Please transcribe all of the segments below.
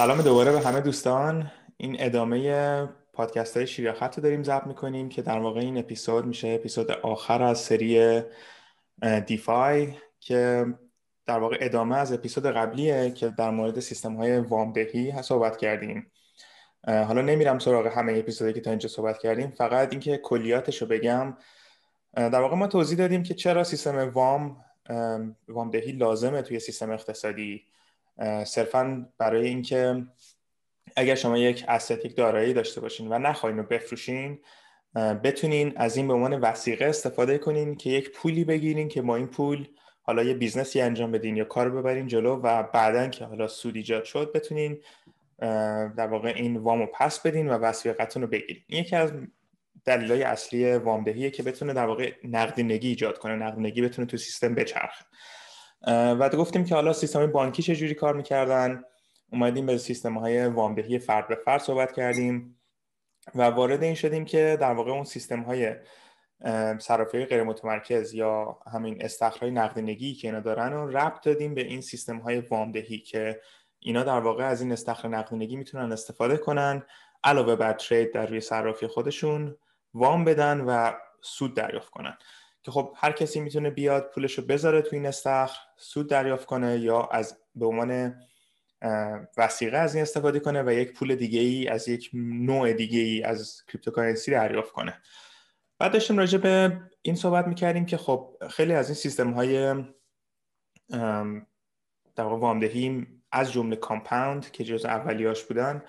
سلام دوباره به همه دوستان. این ادامه پادکست های شیریاخت رو داریم ضبط می‌کنیم که در واقع این اپیزود میشه اپیزود آخر از سری دیفای که در واقع ادامه از اپیزود قبلیه که در مورد سیستم های وامدهی صحبت کردیم. حالا نمیرم سراغ همه اپیزودی که تا اینجا صحبت کردیم فقط اینکه کلیاتش رو بگم در واقع ما توضیح دادیم که چرا سیستم وام وامدهی لازمه توی سیستم اقتصادی. صرفا برای اینکه اگر شما یک asset یک دارایی داشته باشین و نخواین رو بفروشین بتونین از این به عنوان وثیقه استفاده کنین که یک پولی بگیرین که با این پول حالا یه business ی انجام بدین یا کار ببرین جلو و بعدا که حالا سود ایجاد شد بتونین در واقع این وامو پس بدین و وثیقتون رو بگیرین. این یکی از دلایل اصلی وامدهیه که بتونه در واقع نقدینگی ایجاد کنه نقدینگی بتونه تو سیستم بچرخه. و گفتیم که حالا سیستم بانکی چجوری کار می‌کردن؟ اومدیم به سیستم های وامدهی فرد به فرد صحبت کردیم و وارد این شدیم که در واقع اون سیستم های صرافی غیر متمرکز یا همین استخرهای نقدینگی که اینا دارن رو ربط دادیم به این سیستم های وامدهی که اینا در واقع از این استخر نقدینگی می‌تونن استفاده کنن علاوه بر ترید در روی صرافی خودشون وام بدن و سود دریافت کنن. که خب هر کسی می‌تونه بیاد پولش رو بذاره توی این استخر سود دریافت کنه یا از به عنوان وثیقه از این استفاده کنه و یک پول دیگه ای از یک نوع دیگه ای از cryptocurrency دریافت کنه. بعد داشتیم راجع به این صحبت می‌کردیم که خب خیلی از این سیستم های در واقع وامدهی از جمله Compound که جز اولیاش بودن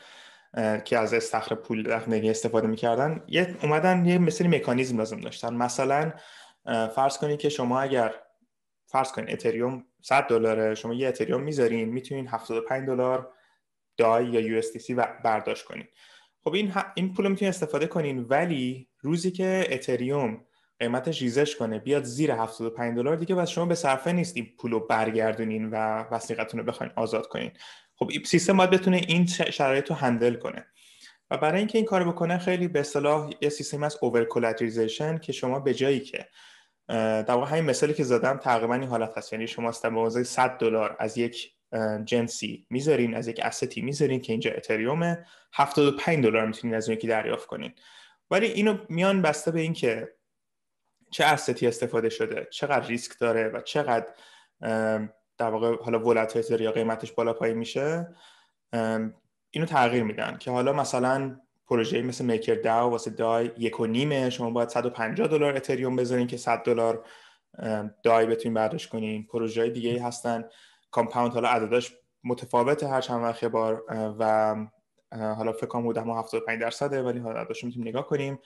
که از استخر پول استفاده می‌کردن یه اومدن یه مثل مکانیزم لازم داشتن. مثلا فرض کنید که شما اگر فرض کنید اتریوم 100 دلاره شما یه اتریوم می‌ذارین می‌تونین 75 دلار دای یا یو برداشت کنین. خب این این پول می‌تونین استفاده کنین ولی روزی که اتریوم قیمتش ریزش کنه بیاد زیر 75 دلار دیگه بس شما به صرفه نیست این پول رو برگردونین و وسیقتون رو بخواین آزاد کنین. خب سیستم باید بتونه این شرایط رو هندل کنه. و برای اینکه این کار بکنه خیلی به اصطلاح یه سیستم از اوور که شما به جایی که در واقع همین مثالی که زدم تقریبا این حالت هست. یعنی شما به موضوع 100 دلار از یک جنسی می‌ذارین از یک استی می‌ذارین که اینجا اتریومه 75 دلار می‌تونین از اون یکی دریافت کنین. ولی اینو میان بسته به اینکه چه استی استفاده شده چقدر ریسک داره و چقدر در واقع حالا volatility یا قیمتش بالا پایین میشه اینو تغییر میدن. که حالا مثلا پروژه مثل MakerDAO واسه DAI یک و نیمه. شما باید 150 دلار اتریوم بذارین که 100 دلار DAI بتونین برداشت کنین. پروژه دیگه هستن. Compound حالا عددش متفاوته هر چند وقت بار و حالا فکر کنم بودم 75 درصده ولی حالا عددش می‌تونیم نگاه کنیم.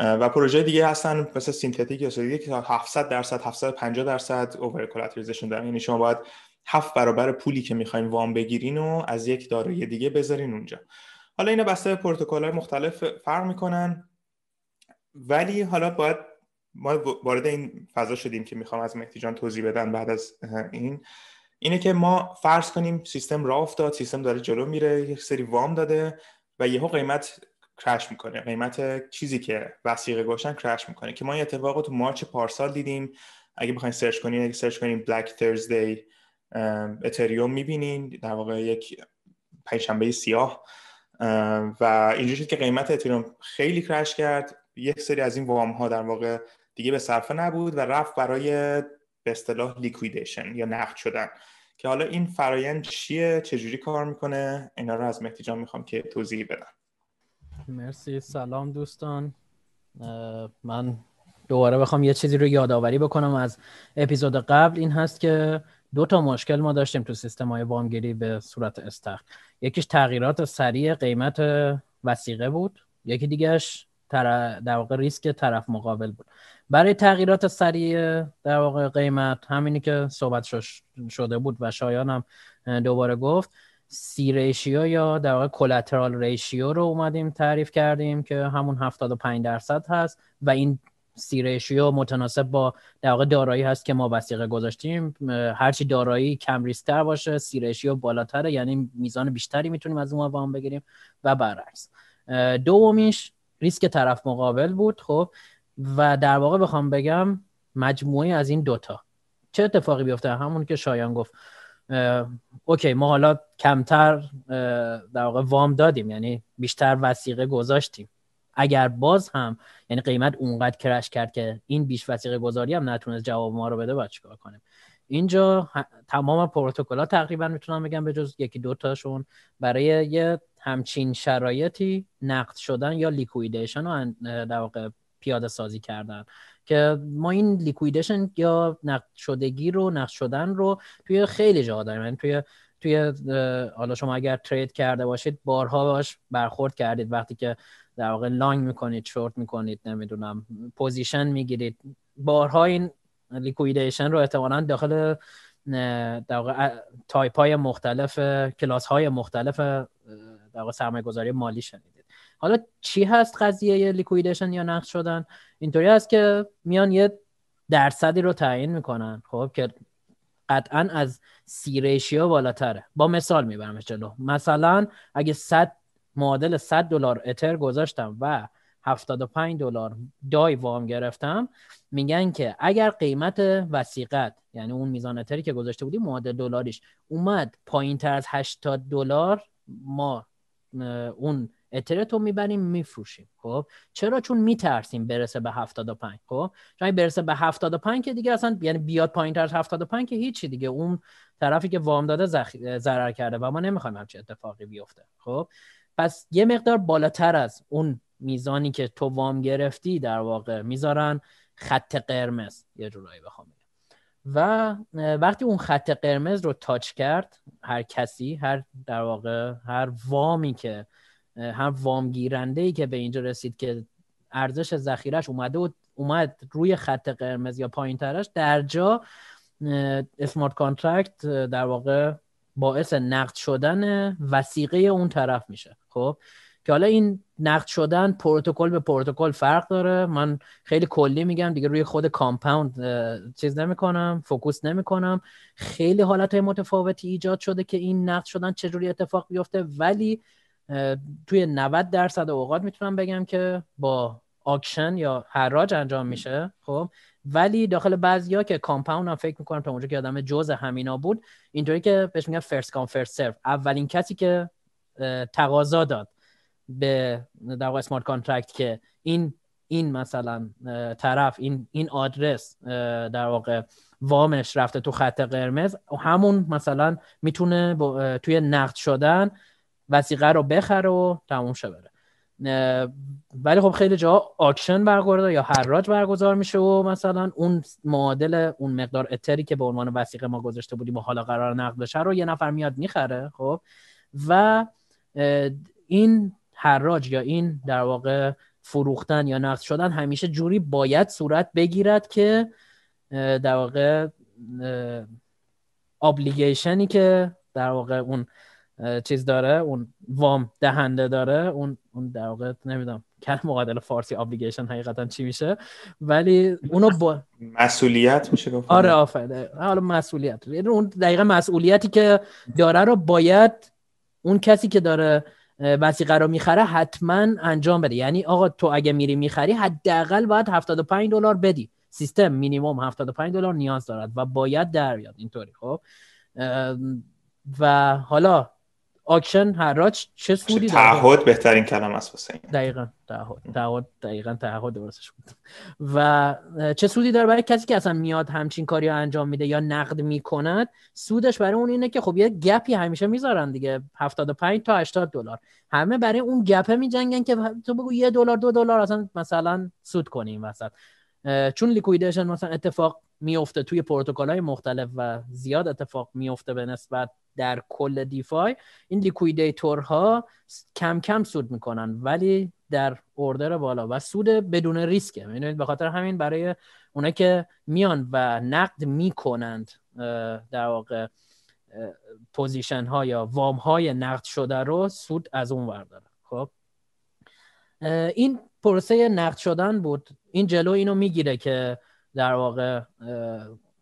و پروژه دیگه هستن مثل Synthetix یا دیگه که 700 درصد 750 درصد over-collateralization دارن. یعنی شما باید هفت برابر پولی که می‌خواین وام بگیرین و از یک دارایی دیگه بذارین اونجا. حالا اینا بسته پروتکل های مختلف فرق می‌کنن. ولی حالا باید ما وارد این فضا شدیم که می‌خوام از مهدی جان توضیح بدن بعد از این. اینه که ما فرض کنیم سیستم راه افتاد سیستم داره جلو میره یک سری وام داده و یهو قیمت کرش می‌کنه. قیمت چیزی که وسیقه گوشن کرش می‌کنه که ما این اتفاق تو مارچ پارسال دیدیم. اگه بخواین search کنین اگه search کنین Black Thursday اتریوم می‌بینین. در واقع یک پنجشنبه سیاه. و اینجوری شد که قیمت اتریوم خیلی crash کرد. یک سری از این وام ها در واقع دیگه به صرفه نبود و رفت برای به اصطلاح liquidation یا نقد شدن. که حالا این فرایند چیه؟ چجوری کار می‌کنه؟ اینا رو از مهدی جان می‌خوام که توضیح بدم. مرسی. سلام دوستان. من دوباره بخوام یه چیزی رو یادآوری بکنم. از اپیزود قبل این هست که دو تا مشکل ما داشتیم تو سیستم های وامگیری به صورت استخر. یکیش تغییرات سریع قیمت وسیقه بود. یکی دیگهش در واقع ریسک طرف مقابل بود. برای تغییرات سریع در واقع قیمت همینی که صحبت شده بود و شایان هم دوباره گفت سی ریشیو یا در واقع کلاترال ریشیو رو اومدیم تعریف کردیم که همون 75 درصد هست و این سی ریشیو متناسب با در واقع دارایی هست که ما وثیقه گذاشتیم هرچی دارایی کم ریسک‌تر باشه سی ریشیو بالاتره یعنی میزان بیشتری می‌تونیم از اون وام بگیریم و برعکس. دومیش ریسک طرف مقابل بود خب و در واقع بخوام بگم مجموعه از این دوتا. چه اتفاقی بیفته؟ همون که شایان گفت. اوکی ما حالا کمتر در واقع وام دادیم یعنی بیشتر وثیقه گذاشتیم. اگر باز هم یعنی قیمت اونقدر crash کرد که این بیش وثیقه گذاری هم نتونست جواب ما رو بده باید چیکار کنیم؟ اینجا تمام پروتکل ها تقریبا می‌تونم بگم به جز یکی دو تاشون برای یه همچین شرایطی نقد شدن یا liquidation رو در واقع پیاده سازی کردن. که ما این liquidation یا نقد شدگی رو نقد شدن رو توی خیلی جا داریم. یعنی توی توی حالا شما اگر trade کرده باشید بارها باش برخورد کردید. وقتی که در واقع long می‌کنید شورت می‌کنید نمی‌دونم position می‌گیرید. بارها این liquidation رو احتمالا داخل در واقع تایپ های مختلف کلاس های مختلف در واقع سرمایه گذاری مالی شنیدید. حالا چی هست قضیه liquidation یا نقد شدن؟ اینطوری هست که میان یه درصدی رو تعیین می‌کنن خب که قطعا از سی ریشیو بالاتره. با مثال میبرمش جلو. مثلا اگه 100 معادل 100 دلار اتر گذاشتم و 75 دلار دای وام گرفتم میگن که اگر قیمت وسیقت یعنی اون میزان اتری که گذاشته بودیم معادل دلاریش اومد پایین تر از 80 دلار ما اون اترتو می‌بریم میفروشیم. خب؟ چرا؟ چون میترسیم برسه به 75 خب؟ چون برسه به 75 که دیگه اصلا یعنی بیاد پایین تر از 75 که هیچی دیگه. اون طرفی که وام داده ضرر کرده و ما نمی‌خوایم همچین اتفاقی بیفته. خب؟ پس یه مقدار بالاتر از اون میزانی که تو وام گرفتی در واقع می‌ذارن خط قرمز یه جورایی بخوام و وقتی اون خط قرمز رو تاچ کرد هر کسی هر در واقع هر وامی که هر وام ای که به اینجا رسید که ارزش ذخیرش اومده و اومد روی خط قرمز یا پایین ترش در جا smart contract در واقع باعث نقد شدن وثیقه اون طرف میشه. خب؟ که حالا این نقد شدن پروتکل به پروتکل فرق داره. من خیلی کلی میگم دیگه روی خود Compound چیز نمی‌کنم focus نمی‌کنم. خیلی حالت های متفاوتی ایجاد شده که این نقد شدن چجوری اتفاق بیفته. ولی توی 90 درصد اوقات می‌تونم بگم که با auction یا حراج انجام میشه. خب؟ ولی داخل بعضیا که Compound هم فکر می‌کنم تا اونجا که یادمه جزء همینا بود اینطوری که بهش میگن first come first serve اولین کسی که تقاضا داد به در واقع smart contract که این این مثلا طرف این این آدرس در واقع وامش رفته تو خط قرمز همون مثلا می‌تونه توی نقد شدن وسیقه رو بخره و تموم شه بره. ولی خب خیلی جا آکشن برگزار یا حراج برگزار میشه و مثلا اون معادل اون مقدار اتری که به عنوان وسیقه ما گذاشته بودیم و حالا قرار نقد بشه رو یه نفر میاد می‌خره خب؟ و این حراج یا این در واقع فروختن یا نقد شدن همیشه جوری باید صورت بگیرد که در واقع ابلیگیشنی که در واقع اون چیز داره اون وام دهنده داره اون اون در واقع نمی‌دونم کلمه مقابل فارسی ابلیگیشن حقیقتا چی میشه؟ ولی اونو با مسئولیت میشه گفت؟ آره آفرین. حالا مسئولیت. یعنی اون دقیقا مسئولیتی که داره رو باید اون کسی که داره وسیقه رو می‌خره حتما انجام بده. یعنی آقا تو اگه میری می‌خری حداقل باید 75 دلار بدی. سیستم مینیمم 75 دلار نیاز دارد و باید در بیاد. اینطوری خب؟ و حالا auction حراج چه سودی داره؟ تعهد بهترین کلمه است واسه دقیقاً تعهد تعهد دقیقاً تعهد درستش بود. و چه سودی داره برای کسی که اصلا میاد همچین کاری رو انجام میده یا نقد می‌کند؟ سودش برای اون اینه که خب یه gap ی همیشه می‌ذارن دیگه 75 تا 80 دلار. همه برای اون gap ه میجنگن که تو بگو یه دلار دو دلار اصلا مثلا سود کنیم وسط. چون liquidation مثلا اتفاق میفته توی پروتکل های مختلف و زیاد اتفاق میفته به نسبت در کل DeFi این liquidator ها کم کم سود می‌کنن ولی در order بالا و سود بدون ریسکه. می‌دونید به خاطر همین برای اونا که میان و نقد می‌کنند در واقع position ها یا وام های نقد شده رو سود از اون ورداره خب؟ این پروسه نقد شدن بود. این جلو اینو می‌گیره که در واقع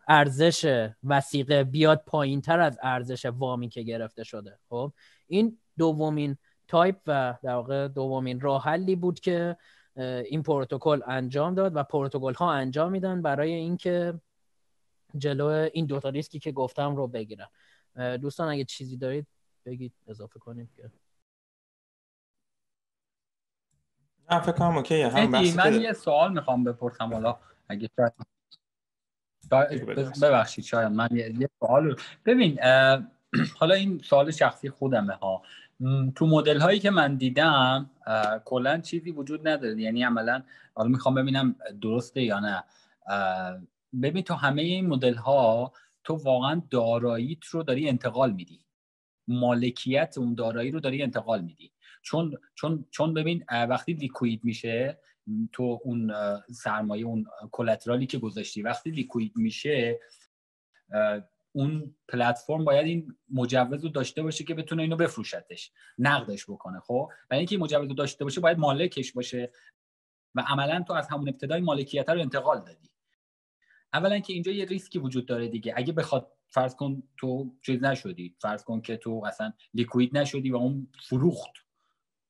ارزش وثیقه بیاد پایین تر از ارزش وامی که گرفته شده. خب این دومین تایپ و در واقع دومین راه حلی بود که این پروتکل انجام داد و پروتکل ها انجام میدن برای اینکه جلو این دوتا ریسکی که گفتم رو بگیرن. دوستان اگه چیزی دارید بگید اضافه کنیم که. نه فکر کنم okay هم من یه سوال می‌خوام بپرسم حالا. اگه ببخشید شاید من یه سوال ببین حالا این سوال شخصی خودمه ها. تو مدل هایی که من دیدم کلا چیزی وجود نداره. یعنی عملا حالا می‌خوام ببینم درسته یا نه. ببین تو همه این مدل ها تو واقعا داراییت رو داری انتقال میدی. مالکیت اون دارایی رو داری انتقال میدی. چون چون چون ببین وقتی لیکوید میشه تو اون سرمایه اون کلترالی که گذاشتی وقتی لیکوید میشه اون پلتفرم باید این مجوز رو داشته باشه که بتونه اینو بفروشتش نقدش بکنه خب؟ برای اینکه مجوز رو داشته باشه باید مالکش باشه و عملا تو از همون ابتدای مالکیت رو انتقال دادی. اولا که اینجا یه ریسکی وجود داره دیگه. اگه بخواد فرض کن تو چیز نشدی. فرض کن که تو اصلا لیکوید نشدی و اون فروخت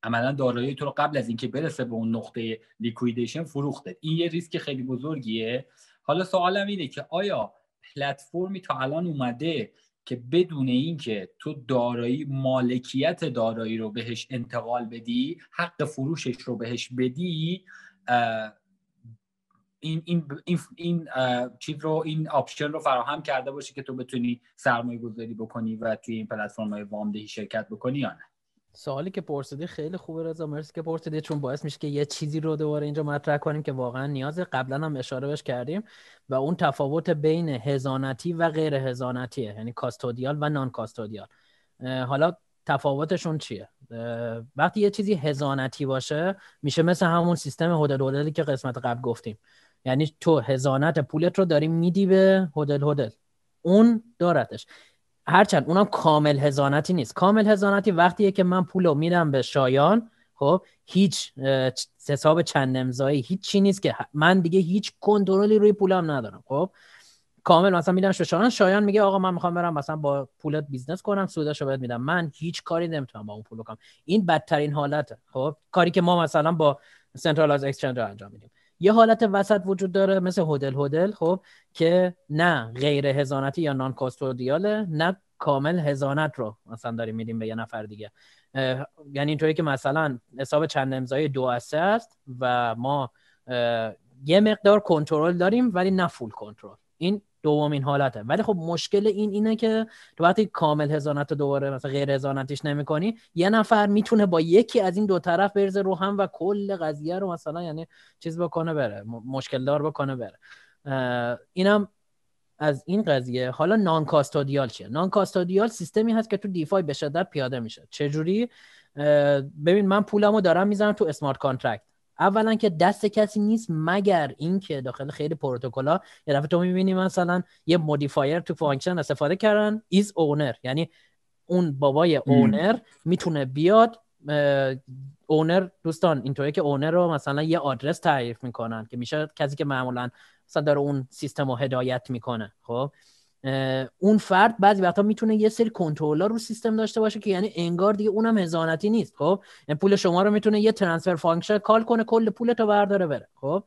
عملا دارایی تو رو قبل از اینکه برسه به اون نقطه liquidation فروخته. این یه ریسک خیلی بزرگیه. حالا سوالم اینه که آیا پلتفرمی تا الان اومده که بدون اینکه تو دارایی مالکیت دارایی رو بهش انتقال بدی حق فروشش رو بهش بدی این این این, این چیز رو این option رو فراهم کرده باشه که تو بتونی سرمایه گذاری بکنی و توی این پلتفرم های وامدهی شرکت بکنی یا نه. سوالی که پرسیدی خیلی خوبه رضا مرسی که پرسیدی چون باعث میشه که یه چیزی رو دوباره اینجا مطرح کنیم که واقعا نیازه. قبلا هم اشاره بهش کردیم و اون تفاوت بین هزانتی و غیر هزانتیه یعنی کاستودیال و نان کاستودیال حالا تفاوتشون چیه؟ وقتی یه چیزی هزانتی باشه میشه مثل همون سیستم هدل هدلی که قسمت قبل گفتیم. یعنی تو هزانت پولت رو داری میدی به هدل هدل. اون دارتش. هرچند اونم کامل حضانتی نیست. کامل حضانتی وقتیه که من پول رو میدم به شایان. خب هیچ حساب چند امضایی هیچ چی نیست که من دیگه هیچ کنترلی روی پولم ندارم. خب کامل مثلا میدم شایان شایان میگه آقا من می‌خوام برم مثلا با پولت business کنم سودشو بهت میدم. من هیچ کاری نمی‌تونم با اون پول بکنم. این بدترین حالته. خب کاری که ما مثلا با centralized exchange انجام میدیم. یه حالت وسط وجود داره مثل Hodl Hodl خب که نه غیر هزانتی یا نان کاستودیاله نه کامل هزانت رو مثلا داریم میدیم به یه نفر دیگه. یعنی اینطوری که مثلا حساب چند امضای دو از است و ما یه مقدار کنترل داریم ولی نه فول کنترل این دومین حالته. ولی خب مشکل این اینه که تو وقتی کامل هزانت دوباره مثلا غیر هزانتیش نمی‌کنی یه نفر می‌تونه با یکی از این دو طرف بریزه رو هم و کل قضیه رو مثلا یعنی چیز بکنه بره مشکل دار بکنه بره. اینم از این قضیه. حالا non-custodial چیه؟ non-custodial سیستمی هست که تو DeFi به شدت پیاده میشه. چجوری؟ ببین من پولمو دارم می‌زنم تو smart contract اولا که دست کسی نیست مگر اینکه داخل خیلی پروتکل‌ها یه دفعه تو می‌بینی مثلا یه modifier تو function استفاده کردن is owner. یعنی اون بابای owner می‌تونه بیاد owner دوستان اینطوری که owner رو مثلا یه آدرس تعریف می‌کنن که میشه کسی که معمولا مثلا داره اون سیستم رو هدایت می‌کنه خب؟ اون فرد بعضی وقتا می‌تونه یه سری کنترلر رو سیستم داشته باشه که یعنی انگار دیگه اونم حضانتی نیست خب؟ یعنی پول شما رو می‌تونه یه transfer function call کنه کل پولت رو برداره بره خب؟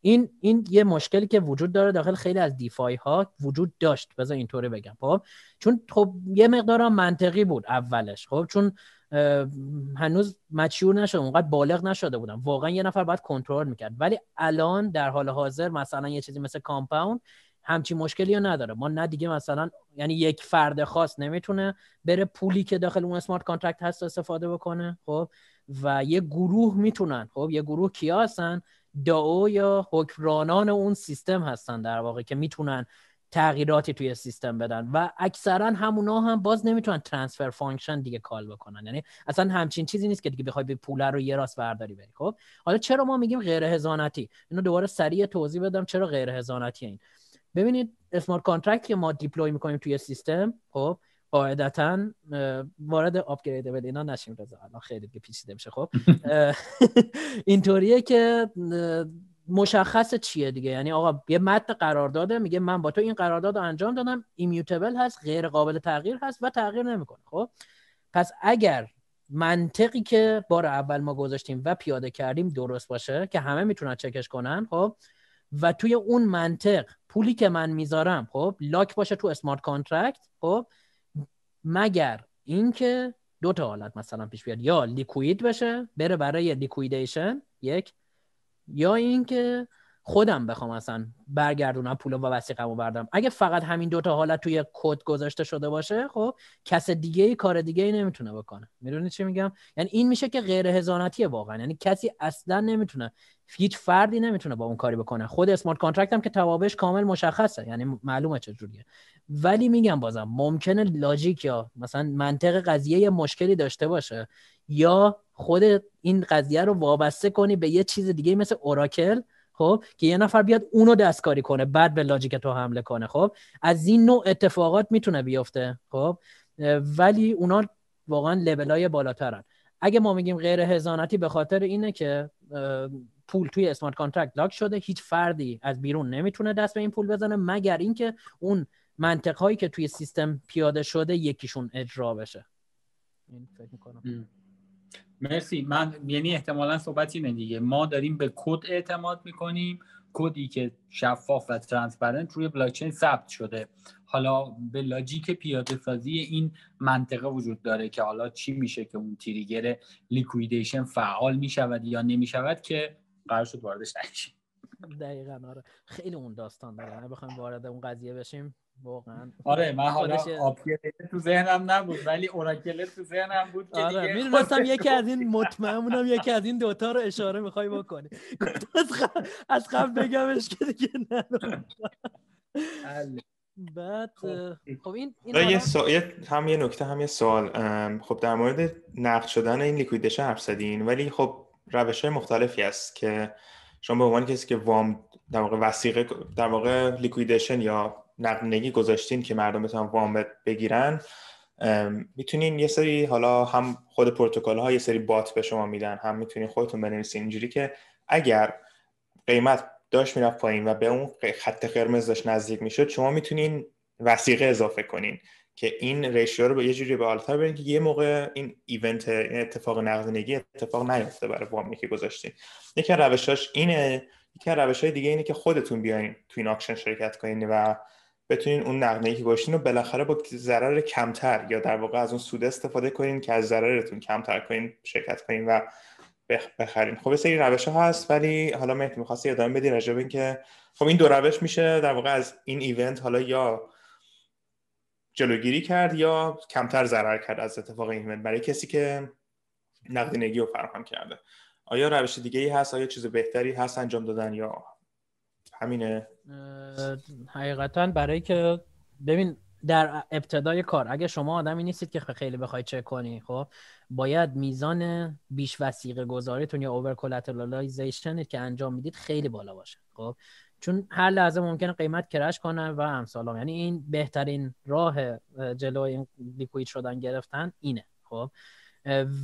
این این یه مشکلی که وجود داره داخل خیلی از DeFi ها وجود داشت. بذار اینطوری بگم خب؟ چون خب یه مقدار منطقی بود اولش خب؟ چون هنوز mature نشده اونقدر بالغ نشده بودم. واقعا یه نفر باید کنترل می‌کرد. ولی الان در حال حاضر مثلا یه چیزی مثل Compound همچی مشکلی رو نداره. ما نه دیگه مثلا یعنی یک فرد خاص نمی‌تونه بره پولی که داخل اون smart contract هست استفاده بکنه خب؟ و یه گروه می‌تونن خب؟ یه گروه کیا هستن؟ DAO یا حکمرانان اون سیستم هستن در واقع که می‌تونن تغییراتی توی سیستم بدن. و اکثرا همونا هم باز نمی‌تونن transfer function دیگه call بکنن. یعنی اصلا همچین چیزی نیست که دیگه بخوای به پول رو یه راست برداری بری خب؟ حالا چرا ما میگیم غیر حضانتی اینو دوباره سریع توضیح بدم چرا غیر حضانتی این. ببینید smart contract که ما deploy می‌کنیم توی سیستم خب قاعدتا وارد upgrade اینا نشیم رضا. الان خیلی پیچیده میشه خب. اینطوریه که مشخص چیه دیگه؟ یعنی آقا یه متن قرار داده میگه من با تو این قرارداد رو انجام دادم immutable هست غیر قابل تغییر هست و تغییر نمی‌کنه خب. پس اگر منطقی که بار اول ما گذاشتیم و پیاده کردیم درست باشه که همه می‌تونن چکش کنن خب و توی اون منطق پولی که من می‌ذارم خب lock باشه تو smart contract خب مگر اینکه دو تا حالت مثلا پیش بیاد یا liquid بشه بره برای liquidation یک یا اینکه خودم بخوام اصلا برگردونم پول و وثیقمو بردارم. اگه فقط همین دوتا حالت توی کد گذاشته شده باشه خب کس دیگه ای کار دیگه ای نمی‌تونه بکنه. می‌دونی چی میگم؟ یعنی این میشه که غیر حضانتیه واقعا. یعنی کسی اصلا نمی‌تونه هیچ فردی نمی‌تونه با اون کاری بکنه. خود smart contract هم که توابعش کامل مشخصه. یعنی معلومه چجوریه. ولی میگم بازم ممکنه logic یا مثلا منطق قضیه یه مشکلی داشته باشه یا خود این قضیه رو وابسته کنی به یه چیز دیگه مثل oracle خب که یه نفر بیاد اونو دستکاری کنه بعد به logic تو حمله کنه. خب از این نوع اتفاقات می‌تونه بیفته. خب ولی اونا واقعا level های بالاترن. اگه ما میگیم غیر حضانتی به خاطر اینه که پول توی smart contract lock شده هیچ فردی از بیرون نمی‌تونه دست به این پول بزنه مگر اینکه اون منطق که توی سیستم پیاده شده یکیشون اجرا بشه. فکر می‌کنم. مرسی. من یعنی احتمالا صحبت اینه دیگه. ما داریم به کد اعتماد می‌کنیم. کدی که شفاف و transparent روی بلاکچین ثبت شده. حالا به لاجیک پیاده سازی این منطقه وجود داره که حالا چی میشه که اون trigger liquidation فعال می‌شود یا نمی‌شود که قرار شد واردش نشیم دقیقا آره. خیلی اون داستان داره. بخوایم وارد اون قضیه بشیم. واقعا. آره من حالا تو ذهنم نبود ولی oracle تو ذهنم بود که آره می‌دونستم یکی از این مطمئنم یکی از این دوتا رو اشاره می‌خوای بکنی. از قبل بگمش که دیگه نه. بعد خب, خب این, این یه هم یه نکته هم یه سوال. خب در مورد نقد شدن این liquidation حرف زدین ولی خب روش های مختلفی هست که شما به عنوان کسی که وام در واقع وسیقه در واقع liquidation یا نقدینگی گذاشتین که مردم بتونن وام بگیرن می‌تونین یه سری حالا هم خود پروتکل ها یه سری bot به شما میدن هم می‌تونین خودتون بنویسین. اینجوری که اگر قیمت داشت می‌رفت پایین و به اون خط قرمز داشت نزدیک می‌شد شما می‌تونین وسیقه اضافه کنین که این ریشیو رو به یه جوری به بالاتر برین که یه موقع این ایونت این اتفاق نقدینگی اتفاق نیفته برای وامی که گذاشتین. یکی روشاش اینه یکی روش های دیگه اینه که خودتون بیاین تو این آکشن شرکت کنین و بتونین اون نقدینگی که گذاشتین رو بالاخره با ضرر کمتر یا در واقع از اون سود استفاده کنین که از ضررتون کمتر کنین شرکت کنین و بخرین. خب سری روش ها هست ولی حالا مهدی می‌خواستی ادامه بدی راجع به اینکه خب این دو روش میشه در واقع از این ایونت حالا یا جلوگیری کرد یا کمتر ضرر کرد از اتفاق این ایونت برای کسی که نقدینگی رو فراهم کرده. آیا روش دیگه ای هست؟ آیا چیز بهتری هست انجام دادن یا همینه؟ حقیقتا برای که ببین در ابتدای کار اگه شما آدمی نیستید که خیلی بخواید چک کنی خب باید میزان بیش وسیقه گذاریتون یا اوور که انجام می‌دید خیلی بالا باشه خب. چون هر لحظه ممکنه قیمت کرش کنه و امثال یعنی این بهترین راه جلوی این لیکوید شدن گرفتن اینه خب.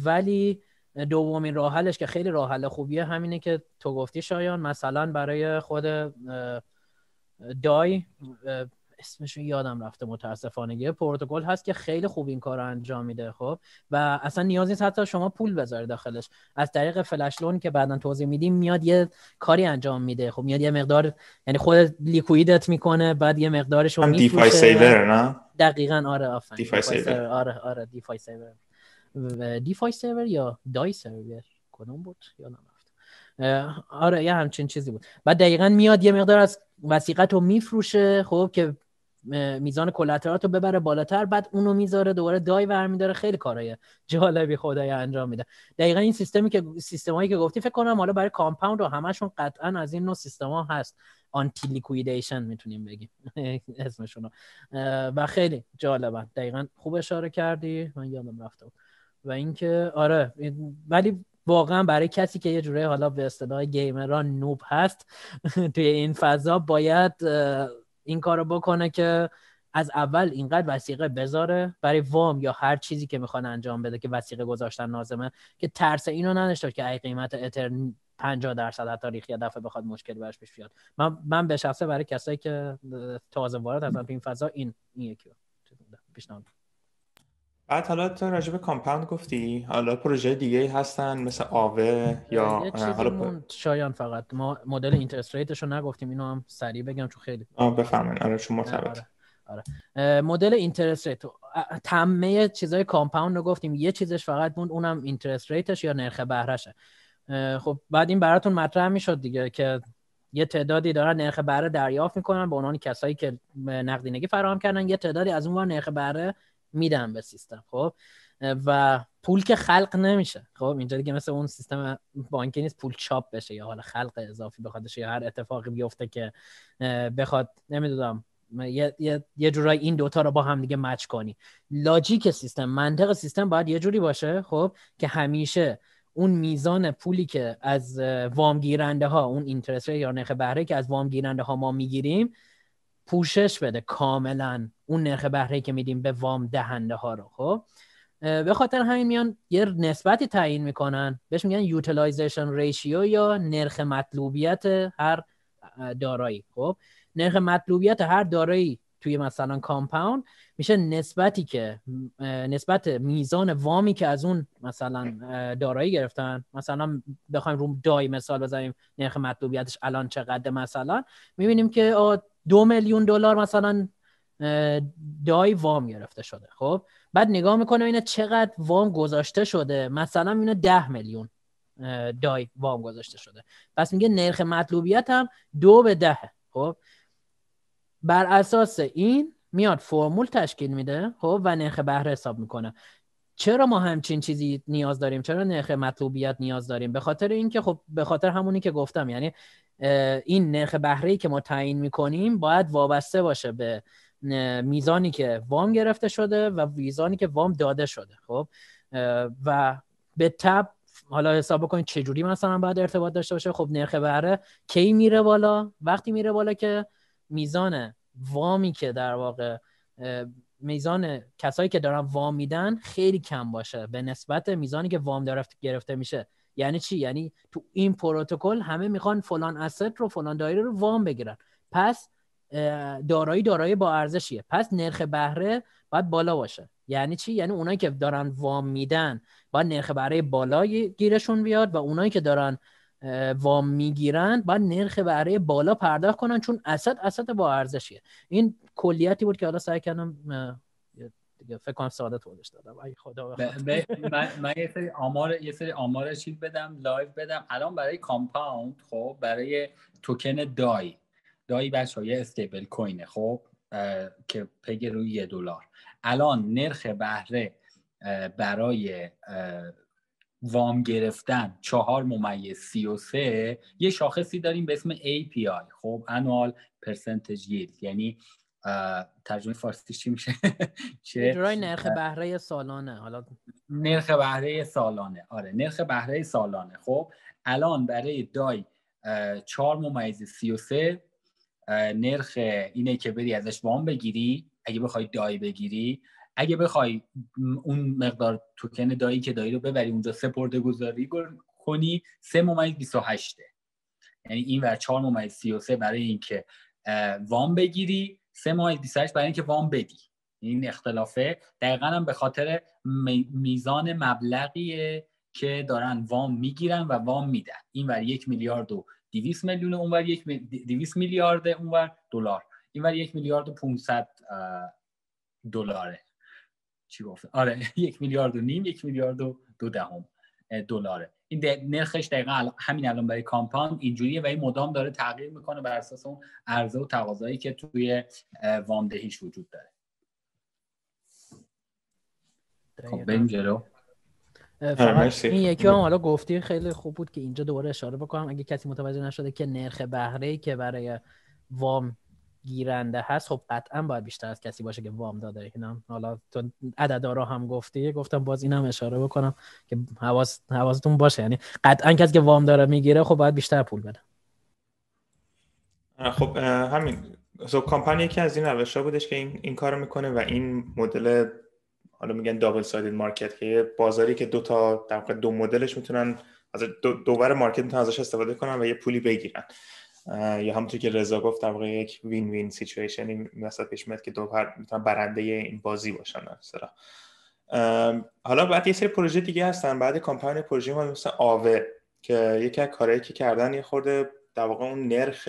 ولی دومین راه حلش که خیلی راه حل خوبیه همینه که تو گفتی شایان مثلا برای خود دای اسمش یادم رفته متاسفانه. یه پروتکل هست که خیلی خوب این کار رو انجام میده خب؟ و اصلا نیازی نیست حتی شما پول بذاری داخلش. از طریق flash loan که بعدا توضیح میدیم میاد یه کاری انجام میده. خب میاد یه مقدار یعنی خود liquidate می‌کنه بعد یه مقدارش رو DeFi Saver نه؟ دقیقاً آره آفرین. DeFi Saver. آره آره DeFi Saver. دیفای سیور یا Dai Saver؟ کدوم بود؟ یادم رفت. آره یه همچین چیزی بود. بعد دقیقا میاد یه مقدار از وسیقت رو میفروشه خب که میزان collateral ات رو ببره بالاتر بعد اونو می‌ذاره دوباره دای برمیداره. خیلی کارهای جالبی خدایی انجام میده. دقیقا این سیستمی که سیستمایی که گفتی فکر کنم حالا برای کامپاوند رو همشون قطعا از این نوع سیستما هست. anti liquidation می‌تونیم بگیم اسمشون و خیلی جالبن دقیقا خوب اشاره کردی. من یادم رفته و اینکه آره ولی واقعا برای کسی که یه جوره حالا به اصطلاح گیمر noob هست توی این فضا باید این کارو بکنه که از اول اینقدر وسیقه بذاره برای وام یا هر چیزی که می‌خوان انجام بده که وسیقه گذاشتن لازمه که ترس اینو نداشته که ای قیمت اتر 50 درصد حتی ریخ یه دفعه بخواد مشکل برش پیش بیاد. من من به شخصه برای کسایی که تازه وارد هستن تو این فضا این این یکی پیشنهاد بعد حالا تو راجع کامپاوند گفتی؟ حالا پروژه دیگه هستن مثل آوه یا حالا شایان فقط. ما مدل interest rate ش رو نگفتیم اینو هم سریع بگم چون خیلی آه بفهمن آره چون آره, آره. مدل interest rate. همه چیزای کامپاوند رو گفتیم. یه چیزش فقط موند اونم interest rate ش یا نرخ بهرهشه. خب بعد این براتون مطرح می‌شد دیگه که یه تعدادی دارن نرخ بهره دریافت می‌کنن به عنوان کسایی که نقدینگی فراهم کردن. یه تعدادی از اون نرخ بهره میدن به سیستم خب؟ و پول که خلق نمیشه خب؟ اینجا دیگه مثل اون سیستم بانکی نیست پول چاپ بشه یا حالا خلق اضافی بخواد یا هر اتفاقی بیفته که بخواد نمی‌دونم یه, یه،, یه جورایی این دوتا رو با هم دیگه مچ کنی. لاجیک سیستم منطق سیستم باید یه جوری باشه خب؟ که همیشه اون میزان پولی که از وام گیرنده ها اون اینترست یا نرخ بهره که از وام گیرنده ها ما می‌گیریم پوشش بده کاملا اون نرخ بهره که میدیم به وام دهنده ها رو خب؟ به خاطر همین میان یه نسبتی تعیین می‌کنن. بهش میگن utilization ratio یا نرخ مطلوبیت هر دارایی خب؟ نرخ مطلوبیت هر دارایی توی مثلا کامپاوند میشه نسبتی که نسبت میزان وامی که از اون مثلا دارایی گرفتن. مثلا بخوایم رو دای مثال بزنیم نرخ مطلوبیتش الان چقدر مثلا؟ می‌بینیم که دو میلیون دلار مثلا دای وام گرفته شده. خب؟ بعد نگاه می‌کنه اینه چقدر وام گذاشته شده. مثلا اینه ده میلیون دای وام گذاشته شده. پس میگه نرخ مطلوبیت هم دو به ده. خب؟ بر اساس این میاد فرمول تشکیل میده خب؟ و نرخ بهره حساب می‌کنه. چرا ما همچین چیزی نیاز داریم؟ چرا نرخ مطلوبیت نیاز داریم؟ به خاطر اینکه خب به خاطر همونی که گفتم. یعنی این نرخ بهره که ما تعیین می‌کنیم باید وابسته باشه به میزانی که وام گرفته شده و میزانی که وام داده شده خب؟ و به تب حالا حساب بکنید چه جوری مثلا باید ارتباط داشته باشه. خب نرخ بهره کی میره بالا؟ وقتی میره بالا که میزان وامی که در واقع میزان کسایی که دارن وام میدن خیلی کم باشه. به نسبت میزانی که وام دارفت گرفته میشه. یعنی چی؟ یعنی تو این پروتکل همه می‌خوان فلان اسست رو فلان دایره رو وام بگیرن. پس دارایی دارایی با ارزشیه. پس نرخ بهره باید بالا باشه. یعنی چی؟ یعنی اونایی که دارن وام میدن باید نرخ بهره بالا گیرشون بیاد و اونایی که دارن وام می‌گیرن باید نرخ بهره بالا پرداخت کنن چون asset، asset با ارزشیه. این کلیتی بود که حالا سعی کردم دیگه. فکر کنم ساده توضیح دادم. ای خدا من, من یه سری آمار یه سری آمار چیز بدم live بدم. الان برای کامپاوند خب برای توکن دای. دایی بچه یه استیبل کوینه خب که پگ روی یه دلار. الان نرخ بهره برای وام گرفتن چهار ممیز سی و سه یه شاخصی داریم به اسم API خب انوال پرسنتج ییلد یعنی ترجمه فارسی چی میشه؟ چه نرخ بهره سالانه. حالا نرخ بهره سالانه. آره نرخ بهره سالانه. خب الان برای دای چهار ممیز سی و سه نرخ اینه که بری ازش وام بگیری. اگه بخوای دای بگیری اگه بخوای اون مقدار توکن دایی که دایی رو ببری اونجا سپرده گذاری کنی سه ممیز 28 یعنی این ور 4 ممیز 33 برای اینکه وام بگیری. سه ممیز 28 برای اینکه وام بدی. این اختلافه. دقیقا هم به خاطر میزان مبلغیه که دارن وام می‌گیرن و وام میدن. این ور یک میلیارد و 200 میلیون اونور یک 200 میلیارد اونور دلار. اینور یک میلیارد و 500 دلاره. چی گفت؟ آره یک میلیارد و نیم یک میلیارد و دو دهم دلاره. این نرخش دقیقا همین الان برای کامپاند اینجوریه و این مدام داره تغییر می‌کنه بر اساس اون عرضه و تقاضایی که توی وامدهیش وجود داره. خب بریم جلو. فقط این یکی هم حالا گفتی خیلی خوب بود که اینجا دوباره اشاره بکنم. اگه کسی متوجه نشده که نرخ بهره که برای وام گیرنده هست خب قطعا باید بیشتر از کسی باشه که وام داده اینم. حالا تو عددا هم گفتی گفتم باز اینم اشاره بکنم که حواس حواستون باشه. یعنی قطعا کسی که وام داره می‌گیره خب باید بیشتر پول بده. خب همین. so کامپاوند یکی از این روش بودش که این, این کارو می‌کنه و این مدل حالا میگن double sided market که بازاری که دو تا در دو مدلش می‌تونن از دو دوباره market می‌تونن ازش استفاده کنن و یه پولی بگیرن. یا همونطور که رضا گفت در واقع یک win win situation ی مثلا پیش میاد که دو می‌تونن برنده این بازی باشن مثلا حالا بعد یه سری پروژه دیگه هستن. بعد کامپاوند پروژه ما مثل آوه که یکی از کارهایی که کردن یه خورده در واقع اون نرخ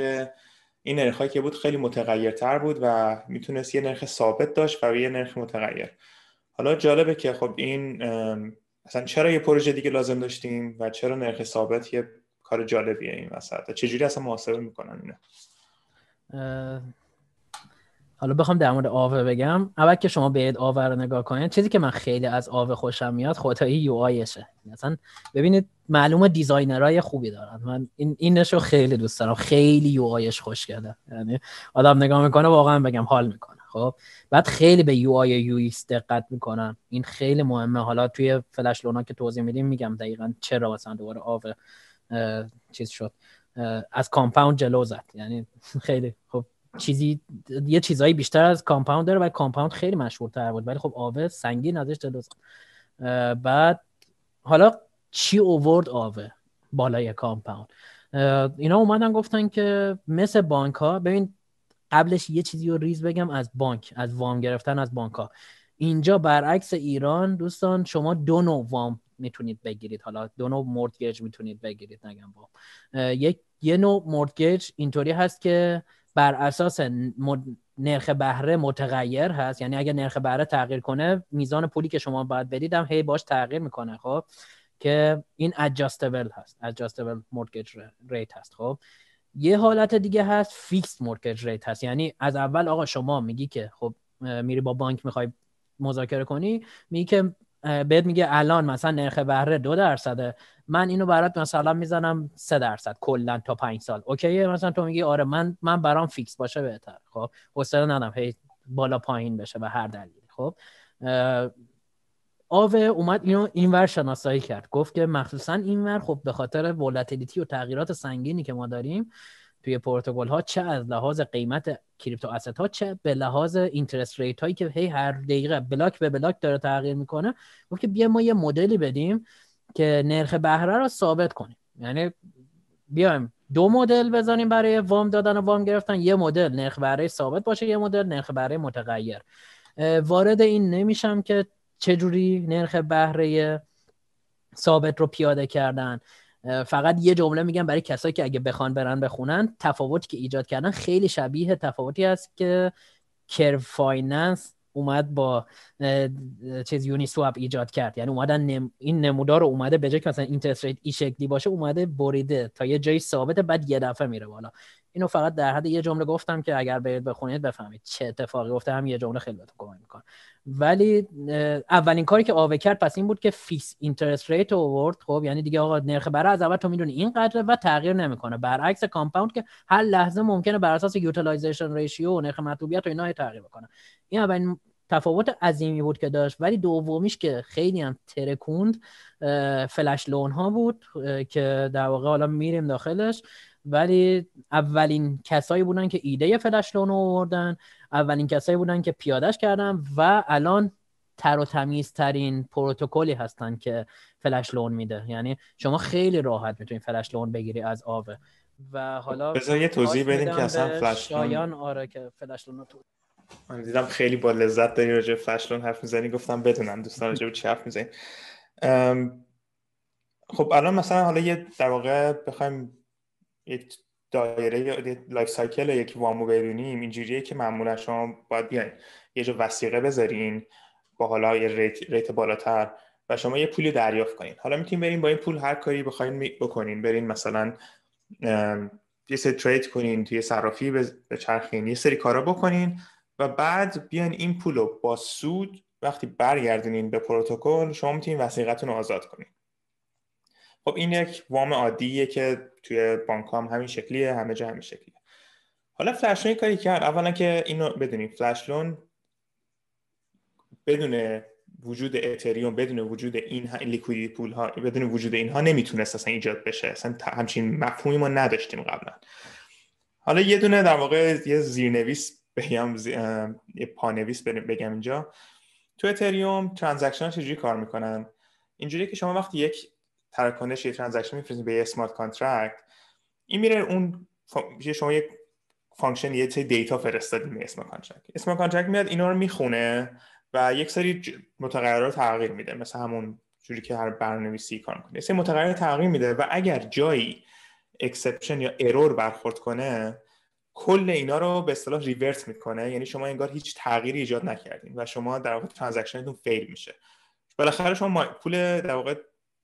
این نرخ که بود خیلی متغیرتر بود و می‌تونست یه نرخ ثابت داشت و یه نرخ متغیر. حالا جالبه که خب این مثلا چرا یه پروژه دیگه لازم داشتیم و چرا نرخ ثابت یه کار جالبیه این وسط. چجوری اصلا محاسبه می‌کنن اینه حالا بخوام در مورد آوه بگم. اول که شما به آوه رو نگاه کنید چیزی که من خیلی از آوه خوشم میاد خدایی یو آیشه مثلا ببینید معلومه designer ای خوبی دارن. من این اینشو خیلی دوست دارم. خیلی UI ش خوشگله یعنی آدم نگاه می‌کنه واقعا بگم حال می‌کنه. خب؟ بعد خیلی به UI UX دقت می‌کنن. این خیلی مهمه. حالا توی flash loan ا که توضیح میدیم میگم دقیقا چرا مثلا دوباره آوه چیز شد. از کامپاوند جلو زد. یعنی خیلی خب چیزی یه چیزایی بیشتر از کامپاوند داره و کامپاوند خیلی مشهورتر بود ولی خب آوه سنگین ازش جلو بعد حالا چی اوورد آوه بالای کامپاوند؟ اینا اومدن گفتن که مثل بانک ها ببین قبلش یه چیزی رو ریز بگم از بانک از وام گرفتن از بانک ها اینجا برعکس ایران دوستان شما دو نوع وام می‌تونید بگیرید. حالا دو نوع mortgage می‌تونید بگیرید نگم وام یک یه نوع mortgage اینطوری هست که بر اساس نرخ بهره متغیر هست. یعنی اگر نرخ بهره تغییر کنه میزان پولی که شما باید بدید هم هی باهاش تغییر می‌کنه خب؟ که این adjustable هست. adjustable mortgage rate هست خب؟ یه حالت دیگه هست fix mortgage rate هست. یعنی از اول آقا شما میگی که خب میری با بانک می‌خوای مذاکره کنی میگی که بهت میگه الان مثلا نرخ بهره دو درصده. من اینو برات مثلا می‌زنم سه درصد کلا تا پنج سال. okay ه مثلا تو میگی آره من من برام fix باشه بهتر. خب؟ حوصله ندارم هی بالا پایین بشه به هر دلیلی. خب؟ آوه اومد اینو اینور شناسایی کرد. گفت که مخصوصا اینور خب به خاطر volatility و تغییرات سنگینی که ما داریم توی پروتکل ها چه از لحاظ قیمت crypto asset ها چه به لحاظ interest rate هایی که هی هر دقیقه block به block داره تغییر می‌کنه گفت که بیا ما یه مدلی بدیم که نرخ بهره رو ثابت کنیم. یعنی بیایم دو مدل بزنیم برای وام دادن و وام گرفتن. یه مدل نرخ بهره ثابت باشه یه مدل نرخ بهره متغیر. وارد این نمیشم که چجوری نرخ بهره ثابت رو پیاده کردن. فقط یه جمله میگم برای کسایی که اگه بخوان برن بخونن تفاوتی که ایجاد کردن خیلی شبیه تفاوتی است که Curve Finance اومد با چیز Uniswap ایجاد کرد. یعنی اومدن این نمودار رو اومده به جای که مثلا interest rate ای شکلی باشه اومده بریده تا یه جایی ثابته بعد یه دفعه میره بالا. اینو فقط در حد یه جمله گفتم که اگر برید بخونید بفهمید چه اتفاقی افتاد هم یه جمله خیلی بهتون کمک می‌کنه. ولی اولین کاری که آوه کرد پس این بود که fixed interest rate آورد خب یعنی دیگه آقا نرخ بهره از اول تو می‌دونی این قدره و تغییر نمی‌کنه. برعکس Compound که هر لحظه ممکنه بر اساس utilization ratio و نرخ مطلوبیت و اینا تغییر بکنه. این اولین تفاوت عظیمی بود که داشت. ولی دومیش که خیلی هم ترکوند flash loan ها بود که در واقع حالا میریم داخلش. ولی اولین کسایی بودن که ایده flash loan رو آوردن اولین کسایی بودن که پیادش کردن و الان تر و تمیز ترین پروتکلی هستن که فلش لون میده. یعنی شما خیلی راحت می‌تونید فلش لون بگیری از آوه و حالا بذار یه توضیح بدیم که اصلا فلش لون آره که فلش لون تو من دیدم خیلی با لذت داری راجع فلش لون حرف می‌زنی. گفتم بدونم دوستان راجع به چی حرف می‌زنی. خب الان مثلا حالا یه در واقع بخوایم یک دایره یا life cycle یک وامو بدونیم اینجوریه که معمولا شما باید بیاین یه جا وثیقه بذارین با حالا یه rate, rate بالاتر و شما یه پولی دریافت کنین. حالا می‌تونین برین با این پول هر کاری بخواین بکنین. برین مثلا یه سری trade کنین توی صرافی بچرخین یه سری کارا بکنین و بعد بیاین این پول رو با سود وقتی برگردونین به پروتکل شما می‌تونین وثیقتون رو آزاد کنین. خب این یک وام عادیه که توی بانک هم همین شکلیه همه جا همین شکلیه. حالا فلش لون کاری کرد. اولا که اینو بدونیم فلش لون بدون وجود اتریوم بدون وجود این لیکویدی پول ها بدون وجود اینها نمی‌تونست اصلا ایجاد بشه. اصلا همچین مفهومی ما نداشتیم قبلا. حالا یه دونه در واقع یه زیرنویس بگم یه پانویس بگم اینجا. تو اتریوم transaction چجوری کار می‌کنن؟ اینجوری که شما وقتی یک تراکنش یه transaction میفرستید به یه smart contract این میره اون شما یک function یه سری data فرستادیم به smart contract smart contract میاد اینا رو می‌خونه و یک سری متغیرات تغییر میده. مثل همون جوری که هر برنامه‌نویسی کار کنه سری متغیر تغییر میده و اگر جایی exception یا error برخورد کنه کل اینا رو به اصطلاح revert می‌کنه. یعنی شما انگار هیچ تغییری ایجاد نکردین و شما در واقع transaction تون fail میشه. بالاخره شما پول در واقع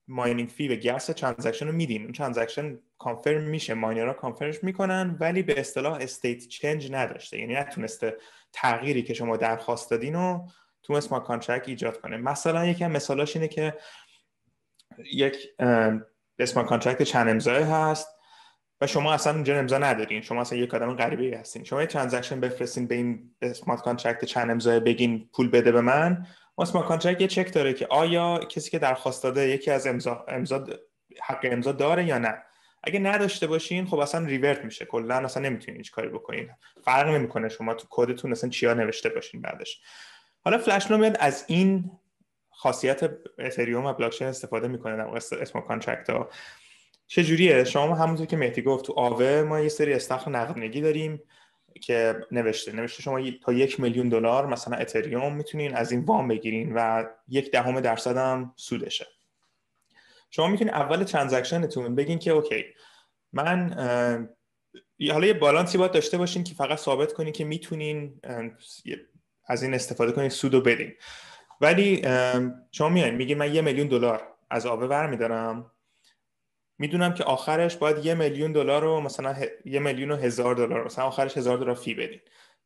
mining fee یه gas transaction رو میدین. اون transaction confirm میشه. miner ها confirm ش می‌کنن ولی به اصطلاح state change نداشته. یعنی نتونسته تغییری که شما درخواست دادین رو تو smart contract ایجاد کنه. مثلا یکم مثالاش اینه که یک smart contract چند امضایی هست و شما اصلا اونجا امضا ندارین. شما اصلا یک آدم غریبه هستین. شما یه transaction بفرستین به این smart contract چند امضایی بگین پول بده به من. smart contract یه چک داره که آیا کسی که درخواست داده یکی از امضا امضا حق امضا داره یا نه؟ اگه نداشته باشین خب اصلا revert میشه. کلا اصلا نمی‌تونین هیچ کاری بکنین. فرق نمی‌کنه شما تو کدتون اصلا چیا نوشته باشین بعدش. حالا فلش میاد از این خاصیت اتریوم و بلاکچین استفاده می‌کنه. در smart contract ها چجوریه؟ شما همونطور که مهدی گفت تو آوه ما یه سری استخر نقدینگی داریم. که نوشته نوشته شما تا یک میلیون دلار مثلا اتریوم می‌تونین از این وام بگیرین و یک دهم درصد هم سودشه. شما می‌تونید اول transaction تون بگین که اوکی من حالا یه بالانسی باید داشته باشین که فقط ثابت کنین که می‌تونین از این استفاده کنین سودو بدین. ولی شما میایین میگین من یه میلیون دلار از Aave برمیدارم می‌دونم که آخرش باید یه میلیون دلار رو مثلا یه میلیون و هزار دلار مثلا آخرش هزار دلار fee بدین.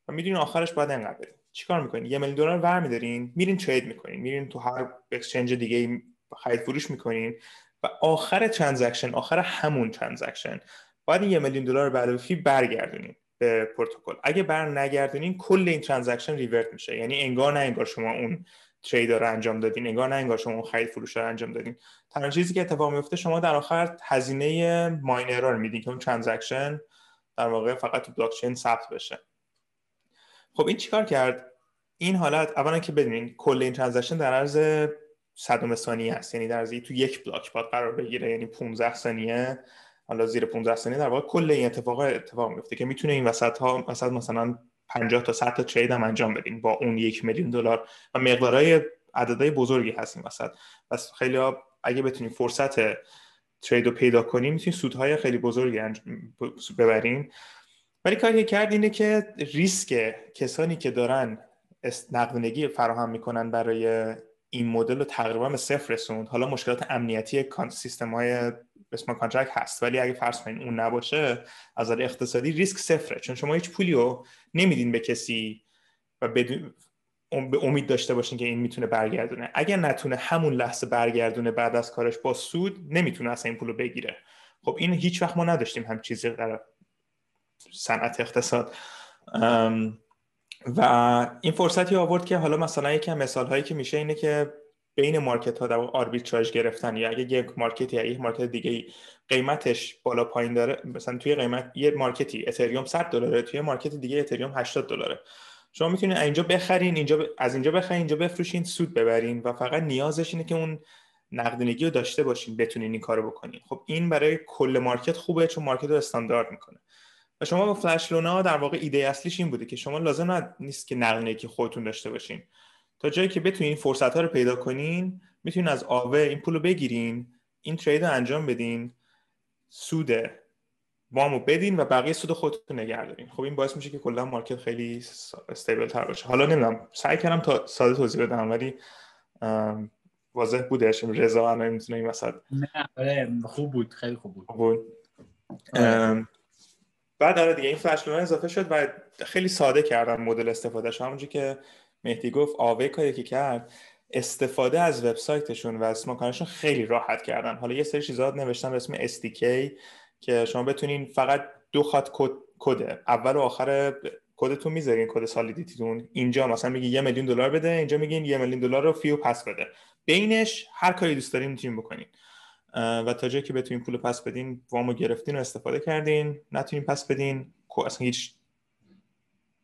و می‌دونین آخرش باید انقدر بدین چیکار می‌کنین؟ یه میلیون دلار برمیدارین میرین trade می‌کنین میرین تو هر exchange دیگه خرید فروش می‌کنین و آخر transaction آخر همون transaction باید یه میلیون دلار بعد فی برگردونین به پروتکل. اگه بر نگردونین کل این transaction revert میشه. یعنی انگار نه انگار شما اون trade رو انجام دادین انگار نه انگار شما اون خرید فروش رو انجام دادین. تنها چیزی که اتفاق میفته شما در آخر هزینه miner رو میدین که اون transaction در واقع فقط تو بلاک چین ثبت بشه. خب این چیکار کرد؟ این حالت اولا که بدونین کل این transaction در عرض صدم ثانیه است یعنی در تو یک بلاک باید قرار بگیره. یعنی 15 ثانیه. حالا زیر 15 ثانیه در واقع کل این اتفاق اتفاق میفته که می‌تونه این وسط ها مثلا 50 تا 100 تا trade هم انجام بدین با اون یک میلیون دلار. و مقدارهای عددهای بزرگی هستیم وسط. پس خیلی ها اگه بتونیم فرصت trade رو پیدا کنیم می‌تونیم سودهای خیلی بزرگی ببریم. ولی کاری که کرد اینه که ریسک کسانی که دارن نقدینگی فراهم می‌کنن برای این مدل رو تقریبا به صفر رسوند. حالا مشکلات امنیتی سیستم های smart contract هست. ولی اگه فرض کنین اون نباشه از نظر اقتصادی ریسک صفره. چون شما هیچ پولی رو نمیدین به کسی و بدون به امید داشته باشین که این می‌تونه برگردونه. اگر نتونه همون لحظه برگردونه بعد از کارش با سود نمی‌تونه اصلا این پول رو بگیره. خب این هیچ وقت ما نداشتیم همچیزی در صنعت اقتصاد. و این فرصتی آورد که حالا مثلا یکی مثال هایی که میشه اینه که بین market ها در arbitrage گرفتن یا اگه یک market ی با یک market دیگه قیمتش بالا پایین داره مثلا توی قیمت یه market ی اتریوم 100 دلاره توی market دیگه اتریوم 80 دلاره. شما می‌تونید اینجا بخرین اینجا از اینجا بخرین اینجا بفروشین سود ببرین و فقط نیازش اینه که اون نقدینگی رو داشته باشین بتونین این کارو بکنین. خب این برای کل مارکت خوبه چون مارکت رو استاندارد می‌کنه. و شما با فلش لونا در واقع ایده اصلیش این بوده که شما لازم نیست که نقدینگی خودتون داشته باشین. تا جایی که بتونین فرصت ها رو پیدا کنین می‌تونین از آوه این پول رو بگیرین این ترید رو انجام بدین سود وامو بدین و بقیه سود خودتون نگه دارین. خب این باعث میشه که کلا مارکت خیلی استیبل تر باشه. حالا نمی‌دونم سعی کردم تا ساده توضیح بدم ولی واضح بودش رضا الان می‌تونه این وسط. نه آره، خوب بود خیلی خوب بود, بود. بعد آره دیگه این فلش اضافه شد و خیلی ساده کردن مدل استفادهش همونجوری که مهدی گفت آوه کاری که کرد استفاده از وبسایتشون و اسماکانشون خیلی راحت کردن. حالا یه سری چیزات نوشتن به اسم SDK که شما بتونین فقط دو خط کد اول و آخر کدتون می‌ذارین کد Solidity تون. اینجا مثلا میگی یه میلیون دلار بده اینجا میگین یه میلیون دلار رو fee و پس بده. بینش هر کاری دوست دارین می‌تونین بکنین. و تا جایی که بتونین پول پس بدین وامو گرفتین و استفاده کردین. نتونین پس بدین اصلا هیچ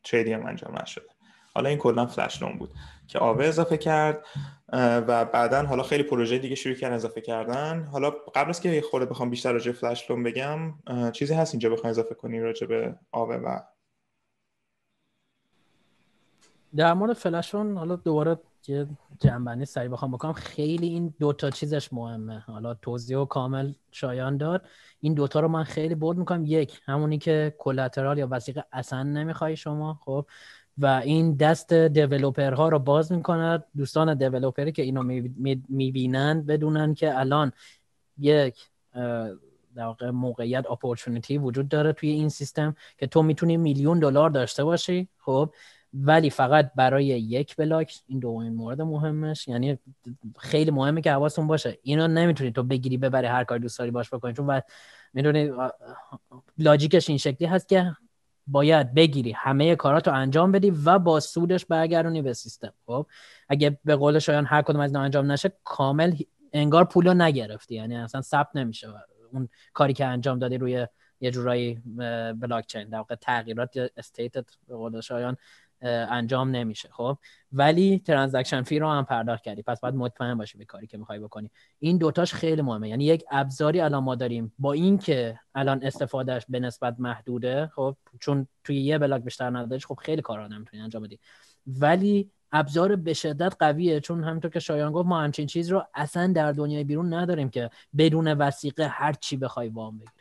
trade ی هم انجام نشده. حالا این کلا flash loan بود که آوه اضافه کرد و بعدا حالا خیلی پروژه دیگه شروع کردن اضافه کردن. حالا قبل از که خورده بخوام بیشتر راجع flash loan بگم چیزی هست اینجا بخوام اضافه کنی راجع به آوه و در مورد فلش حالا دوباره یه جنبندی سریع بخوام بکنم. خیلی این دوتا چیزش مهمه. حالا توضیح و کامل شایان داد. این دوتا رو من خیلی بود می‌کنم. یک همونی که کلاترال یا وسیقه اصلا نمی‌خوای شما. خب و این دست ها رو باز می‌کند. دوستان دیولوپری که اینو می‌بینند بدونن که الان یک در واقع موقعیت اپورتونیتی وجود داره توی این سیستم که تو می‌تونی میلیون دلار داشته باشی خب؟ ولی فقط برای یک بلاک این دومین مورد مهمش. یعنی خیلی مهمه که حواستون باشه. اینو نمی‌تونی تو بگیری ببری هر کار دوست داری باش بکنی. چون می‌دونی لاجیکش این شکلی هست که باید بگیری. همه کاراتو انجام بدی و با سودش برگردونی به سیستم. خب اگه به قول شایان هر کدوم از اینا انجام نشه کامل انگار پولو نگرفتی. یعنی اصلا ثبت نمیشه. اون کاری که انجام دادی روی یه جورایی بلاک چین در واقع تغییرات state ت به قول شایان انجام نمیشه خب؟ ولی transaction fee رو هم پرداخت کردی. پس باید مطمئن باشی به کاری که می‌خوای بکنی. این دوتاش خیلی مهمه. یعنی یک ابزاری الان ما داریم. با اینکه الان استفادهش به نسبت محدوده خب؟ چون توی یه block بیشتر نداریش خب خیلی کارا نمی‌تونی انجام بدی. ولی ابزار به شدت قویه. چون همینطور که شایان گفت ما همچین چیز رو اصلا در دنیای بیرون نداریم که بدون وثیقه هر چی بخوای وام بگیری.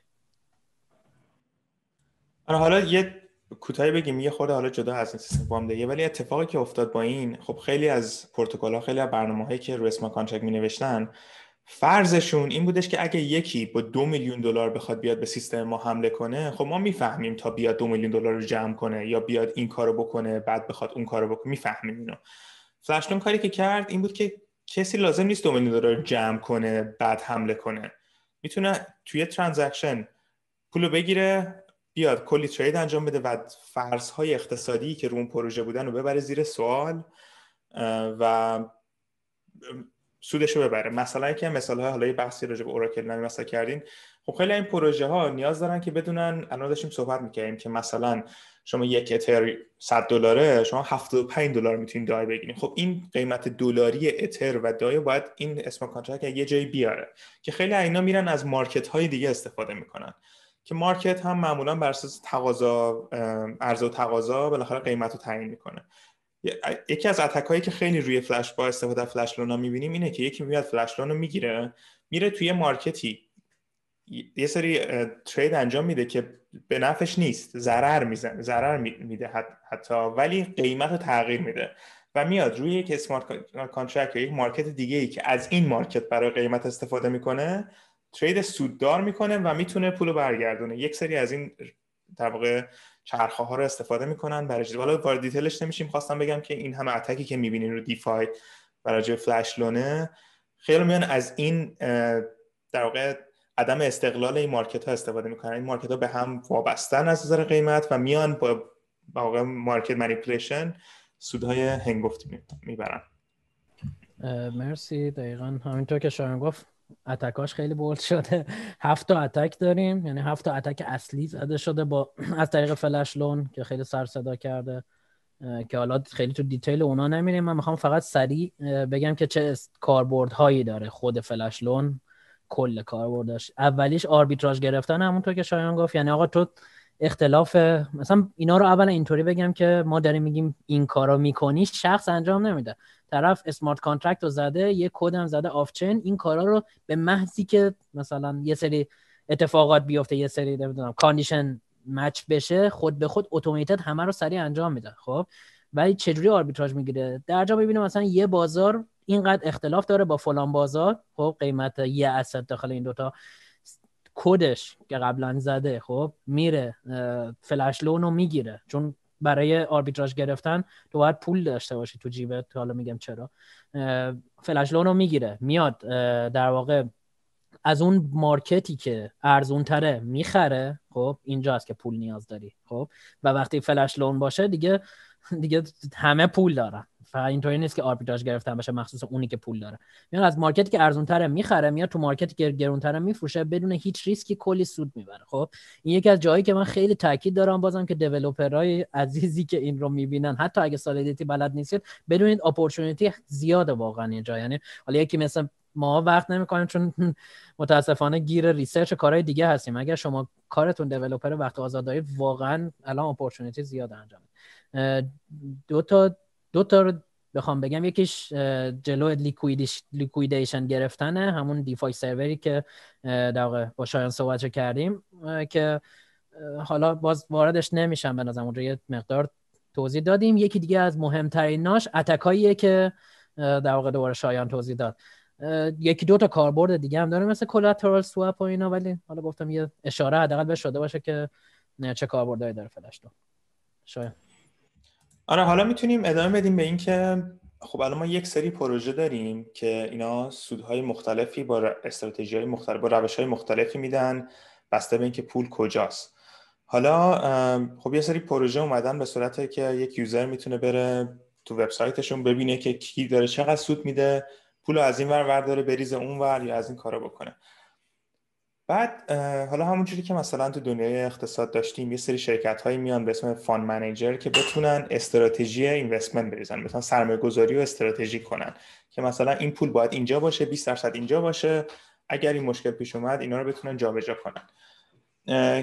آره، حالا یه کوتاهی بگیم یه خورده حالا جدا از این سیستم وام دیگه ولی اتفاقی که افتاد با این خب خیلی از پروتکل ها خیلی از برنامه که روی smart contract می نوشتن فرضشون این بودش که اگه یکی با دو میلیون دلار بخواد بیاد به سیستم ما حمله کنه خب ما می‌فهمیم تا بیاد دو میلیون دلار رو جمع کنه یا بیاد این کارو بکنه بعد بخواد اون کارو بکنه می‌فهمیم اینو. فلشتون کاری که کرد این بود که کسی لازم نیست دو میلیون دلار جمع کنه بعد حمله کنه. می‌تونه توی ترانزکشن پولو بگیره بیاد کلی ترید انجام بده و فرض اقتصادی که رو اون پروژه بودن رو ببره زیر سوال و سودش رو ببره. مثلا که مثال های حالا بحثی راجع به اوراکل مثلا کردین. خب خیلی این پروژه ها نیاز دارن که بدونن الان داشتیم صحبت می‌کردیم که مثلا شما یک اتر 100 دلاره شما 75 دلار می‌تونید دای بگیرید خب این قیمت دلاری اتر و دای باید این smart contract یه جایی بیاره که خیلی اینا میرن از market های دیگه استفاده می‌کنن. که market هم معمولا بر اساس تقاضا عرضه و تقاضا بالاخره قیمت رو تعیین می‌کنه. یکی از attack هایی که خیلی روی فلش با استفاده از flash loan ا می‌بینیم اینه که یکی میاد flash loan رو می‌گیره میره توی market ی. یه سری trade انجام میده که به نفعش نیست ضرر می‌زنه ضرر میده حتی ولی قیمت رو تغییر میده و میاد روی یک smart contract یا یک market دیگه ای که از این market برای قیمت استفاده می‌کنه trade سوددار می‌کنه و می‌تونه پولو برگردونه. یک سری از این در واقع چرخه ها رو استفاده می‌کنن. برای حالا وارد detail ش نمیشیم. خواستم بگم که این همه attack ی که می‌بینین رو DeFi برای flash loan ه خیلی میان از این در واقع عدم استقلال این market ها استفاده می‌کنن. این market ها به هم وابستن از نظر قیمت و میان با واقع market manipulation سودهای هنگفتی می‌برن. مرسی. دقیقا همینطور که شایان گفت. attack اش خیلی bold شده. هفت تا attack داریم یعنی هفت تا attack اصلی زده شده با از طریق flash loan که خیلی سر صدا کرده که حالا خیلی تو detail اونا نمیریم. من می‌خوام فقط سریع بگم که چه کاربرد هایی داره خود flash loan. کل کاربردش. اولیش آربیتراژ گرفتن همونطور که شایان گفت. یعنی آقا تو اختلاف مثلا اینا رو اول اینطوری بگم که ما داریم میگیم این کارا می‌کنی شخص انجام نمیده. طرف smart contract رو زده یه کد زده off-chain این کارا رو به محضی که مثلا یه سری اتفاقات بیفته یه سری نمی‌دونم condition match بشه خود به خود اتوماتیک همه رو سریع انجام میده خب؟ ولی چجوری آربیتراژ می‌گیره؟ در جا ببینیم مثلا یه بازار اینقدر اختلاف داره با فلان بازار. خب قیمت یه asset داخل این دوتا کدش که قبلا زده خب میره flash loan رو می‌گیره. چون برای آربیتراژ گرفتن تو باید پول داشته باشی تو جیبت. حالا میگم چرا. flash loan رو می‌گیره میاد در واقع از اون market ی که ارزون تره می‌خره. خب اینجاست که پول نیاز داری. خب و وقتی flash loan باشه دیگه دیگه همه پول دارن. فقط اینطوری نیست که آربیتراژ گرفتن باشه مخصوص اونی که پول داره. میاد از market ی که ارزون تره می‌خره میاد تو market ی که گرون تره میفروشه بدون هیچ ریسکی کلی سود می‌بره. خب این یکی از جایی که من خیلی تاکید دارم بازم که developer ای عزیزی که این رو می‌بینن حتی اگه Solidity بلد نیستید بدونید opportunity زیاده واقعا اینجا یعنی حالا یکی مثل ما وقت نمی‌کنیم چون متاسفانه گیر research کارهای دیگه هستیم. اگر شما کارتون developer وقت آزاد دارید واقعا الان opportunity زیاد انجام دو تا دو تا بخوام بگم یکیش جلو liquidation گرفتنه. همون DeFi series ی که در با شایان صحبت کردیم که حالا باز واردش نمیشم به نظرم اونجا یه مقدار توضیح دادیم. یکی دیگه از مهمتریناش attack اییه که در واقع دوباره شایان توضیح داد. یکی دو تا کاربرد دیگه هم داره مثل کلاترال سواب و اینا ولی حالا گفتم یه اشاره حداقل به شده باشه که چه کاربردهایی داره فلش تو شاید آره حالا می‌تونیم ادامه بدیم به اینکه خب الان ما یک سری پروژه داریم که اینا سودهای مختلفی با استراتژی های مختلف با روش های مختلفی میدن. بسته به اینکه پول کجاست. حالا خب یه سری پروژه اومدن به صورت که یک یوزر می‌تونه بره تو وبسایتشون ببینه که کی داره چقدر سود میده پول از این ور داره بریزه اون ور یا از این کارا بکنه. بعد حالا همونجوری که مثلا تو دنیای اقتصاد داشتیم یه سری شرکت هایی میان به اسم فان منیجر که بتونن استراتژی اینوستمنت بریزن بتونن سرمایه گذاری و استراتژی کنن که مثلا این پول باید اینجا باشه 20 درصد اینجا باشه اگر این مشکل پیش اومد اینا رو بتونن جابجا کنن.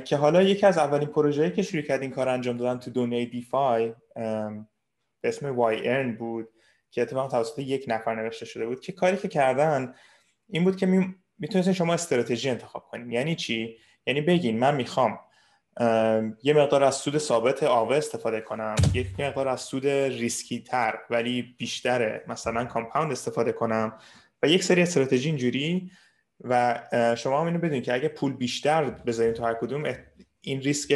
که حالا یکی از اولین پروژه‌ای که شروع کرد این کار انجام دادن تو دنیای دیفای به اسم وای ارن بود که اتفاقا توسط یک نفر نوشته شده بود که کاری که کردن این بود که می... می‌تونستین شما استراتژی انتخاب کنین. یعنی چی؟ یعنی بگین من می‌خوام یه مقدار از سود ثابت آوه استفاده کنم یک مقدار از سود ریسکی تر ولی بیشتره مثلا کامپاوند استفاده کنم و یک سری استراتژی اینجوری و شما هم اینو بدونید که اگه پول بیشتر بذارین تو هر کدوم این ریسک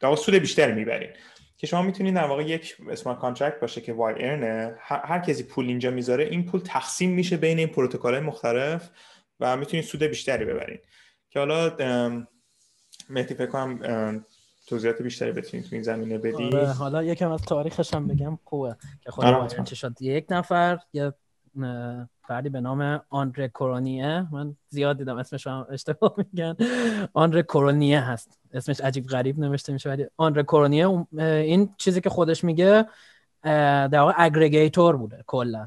در سود بیشتر می‌برین. که شما می‌تونید در واقع یک smart contract باشه که Yearn ه هر کسی پول اینجا می‌ذاره این پول تقسیم میشه بین این پروتکل مختلف و می‌تونید سود بیشتری ببرین. که حالا مهدی فکر کنم توضیحات بیشتری بتونید تو این زمینه بدی؟ آره حالا یکم از تاریخش هم بگم. خوبه که خود آره. شد یک نفر یه فردی به نام آندره کورونیه. من زیاد دیدم اسمش هم اشتباه میگن. آندره کورونیه هست. اسمش عجیب غریب نوشته میشه ولی آندره کورونیه این چیزی که خودش میگه در واقع aggregator بوده کلا.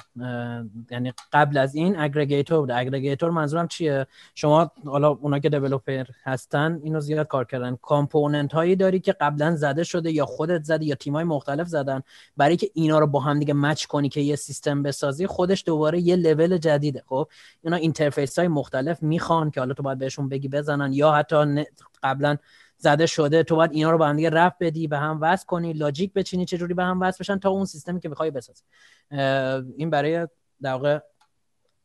یعنی قبل از این aggregator بوده. aggregator منظورم چیه؟ شما حالا اونا که developer هستن اینو زیاد کار کردن. component هایی داری که قبلا زده شده یا خودت زدی یا تیم های مختلف زدن. برای که اینا رو با هم دیگه match کنی که یه سیستم بسازی خودش دوباره یه لول جدیده. خب اینا interface های مختلف می‌خوان که حالا تو باید بهشون بگی بزنن یا حتی قبلا زده شده تو باید اینا رو با هم دیگه ربط بدی به هم وصل کنی logic بچینی چه جوری به هم وصل بشن تا اون سیستمی که بخوای بسازی. این برای در واقع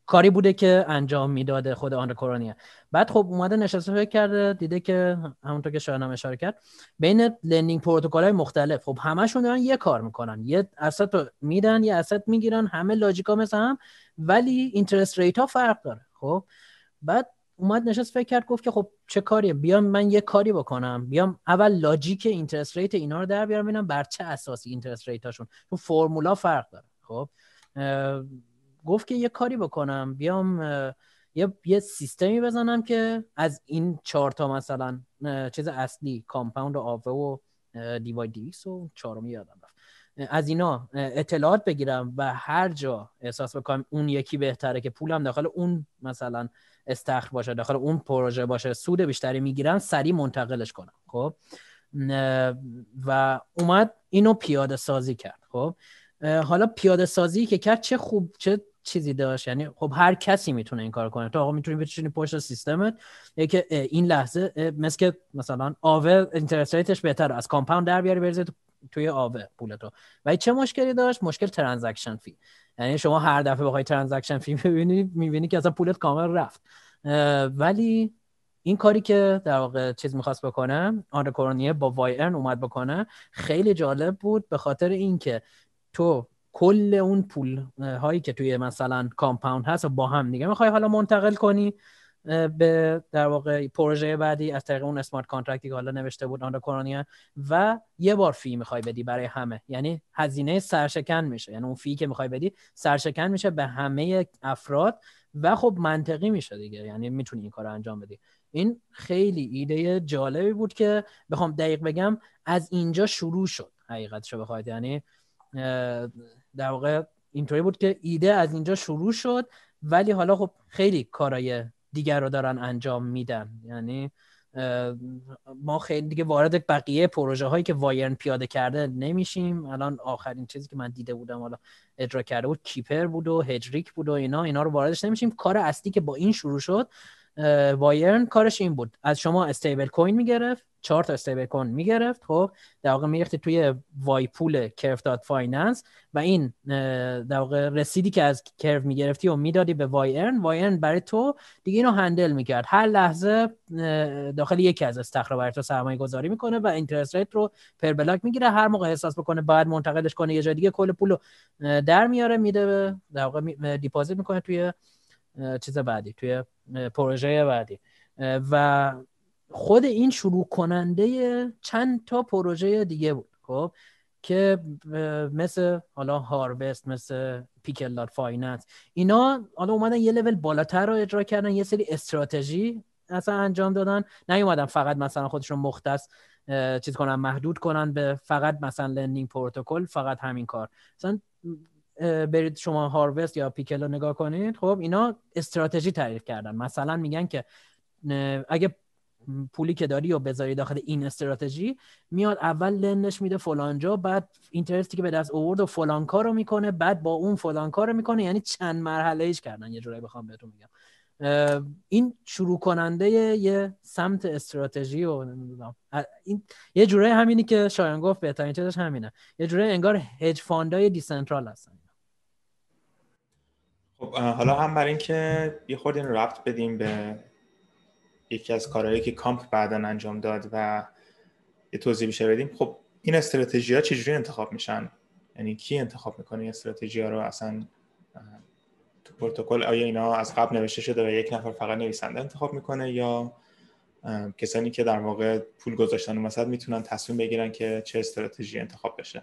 کاری بوده که انجام می‌داده خود آندره کرونیه بعد خب اومده نشسته فکر کرده دیده که همونطور که شایان اشاره کرد بین lending پروتکل های مختلف خب همشون دارن یه کار می‌کنن. یه asset رو میدن یه asset می‌گیرن همه logic ا مثل هم ولی interest rate ها فرق داره خب؟ بعد اومد نشست فکر کرد گفت که خب چه کاریه؟ بیام من یه کاری بکنم. بیام اول logic interest rate اینا رو در بیارم ببینم بر چه اساسی interest rate اشون. چون فرمولا فرق داره خب؟ گفت که یه کاری بکنم. بیام یه یه سیستمی بزنم که از این چهار تا مثلا چیز اصلی Compound و Aave و dYdX و چهارمی یادم از اینا اطلاعات بگیرم و هر جا احساس بکنم اون یکی بهتره که پولم داخل اون مثلا استخر باشه داخل اون پروژه باشه سود بیشتری می‌گیرن سریع منتقلش کنم. خب؟ و اومد اینو پیاده سازی کرد. خب؟ حالا پیاده سازی که کرد چه خوب چه چیزی داشت؟ یعنی خب هر کسی می‌تونه این کار کنه. تو آقا می‌تونی بچینی پشت سیستمت که این لحظه مثل که مثلا آوه اینترست بهتر از کامپاوند در بیاری بریزی توی آوه پولتو ولی چه مشکلی داشت؟ مشکل transaction fee. یعنی شما هر دفعه بخوای transaction fee ببینی می‌بینی که اصلا پولت کامل رفت. ولی این کاری که در واقع چیز می‌خواست بکنه آندره کرونیه با Yearn اومد بکنه خیلی جالب بود به خاطر اینکه تو کل اون پول هایی که توی مثلا Compound هست و با هم دیگه می‌خوای حالا منتقل کنی. به در واقع پروژه بعدی از طریق اون smart contract ی که حالا نوشته بود آندره کرونیه و یه بار فی می‌خوای بدی برای همه. یعنی هزینه سرشکن میشه. یعنی اون فی که می‌خوای بدی سرشکن میشه به همه افراد و خب منطقی میشه دیگه. یعنی می‌تونی این کار رو انجام بدی. این خیلی ایده جالبی بود که بخوام دقیق بگم از اینجا شروع شد حقیقتشو بخواید. یعنی در واقع اینطوری بود که ایده از اینجا شروع شد ولی حالا خب خیلی کارای دیگر رو دارن انجام میدن. یعنی ما خیلی دیگه وارد بقیه پروژه هایی که Yearn پیاده کرده نمیشیم. الان آخرین چیزی که من دیده بودم حالا اجرا کرده بود Keeper بود و هجریک بود و اینا اینا رو واردش نمیشیم. کار اصلی که با این شروع شد Yearn کارش این بود. از شما stable coin می‌گرفت. چهار تا stable coin می‌گرفت خب در واقع میریختی توی y pool Curve dot finance و این در واقع رسیدی که از Curve می‌گرفتی و می‌دادی به Yearn Yearn برای تو دیگه اینو handle می‌کرد. هر لحظه داخل یکی از استخر برای تو سرمایه گذاری می‌کنه و interest rate رو per block می‌گیره. هر موقع احساس بکنه بعد منتقلش کنه یه جای دیگه کل پول رو در میاره میده در واقع deposit می‌کنه توی چیز بعدی توی پروژه بعدی. و خود این شروع کننده چند تا پروژه دیگه بود خب که مثل حالا Harvest مثل Pickle dot finance اینا حالا اومدن یه لول بالاتر رو اجرا کردن یه سری استراتژی اصلا انجام دادن. نیومدن فقط مثلا خودشون مختص چیز کنن محدود کنن به فقط مثلا lending پروتکل فقط همین کار. مثلا برید شما Harvest یا Pickle نگاه کنید خب اینا استراتژی تعریف کردن. مثلا میگن که اگه پولی که داری و بذاری داخل این استراتژی میاد اول lend ش میده فلانجا بعد interest ی که به دست اوورد و فلان کار رو می‌کنه بعد با اون فلان کار رو می‌کنه. یعنی چند مرحله ایش کردن یه جورایی بخوام بهتون میگم این شروع کننده یه سمت استراتژی و این یه جورایی همینی که شایان گفت بهترین چیزش همینه. یه جورایی انگار hedge fund ای decentral هستن. خب حالا هم برای اینکه یه خورده ربط بدیم به یکی از کارهایی که Comp بعدا انجام داد و یه توضیح بیشتر بدیم خب این استراتژی ها چجوری انتخاب میشن؟ یعنی کی انتخاب می‌کنه این استراتژی ها رو؟ اصلا تو پروتکل آیا اینا از قبل نوشته شده و یک نفر فقط نویسنده انتخاب می‌کنه یا کسانی که در واقع پول گذاشتن مثلا می‌تونن تصمیم بگیرن که چه استراتژی انتخاب بشه؟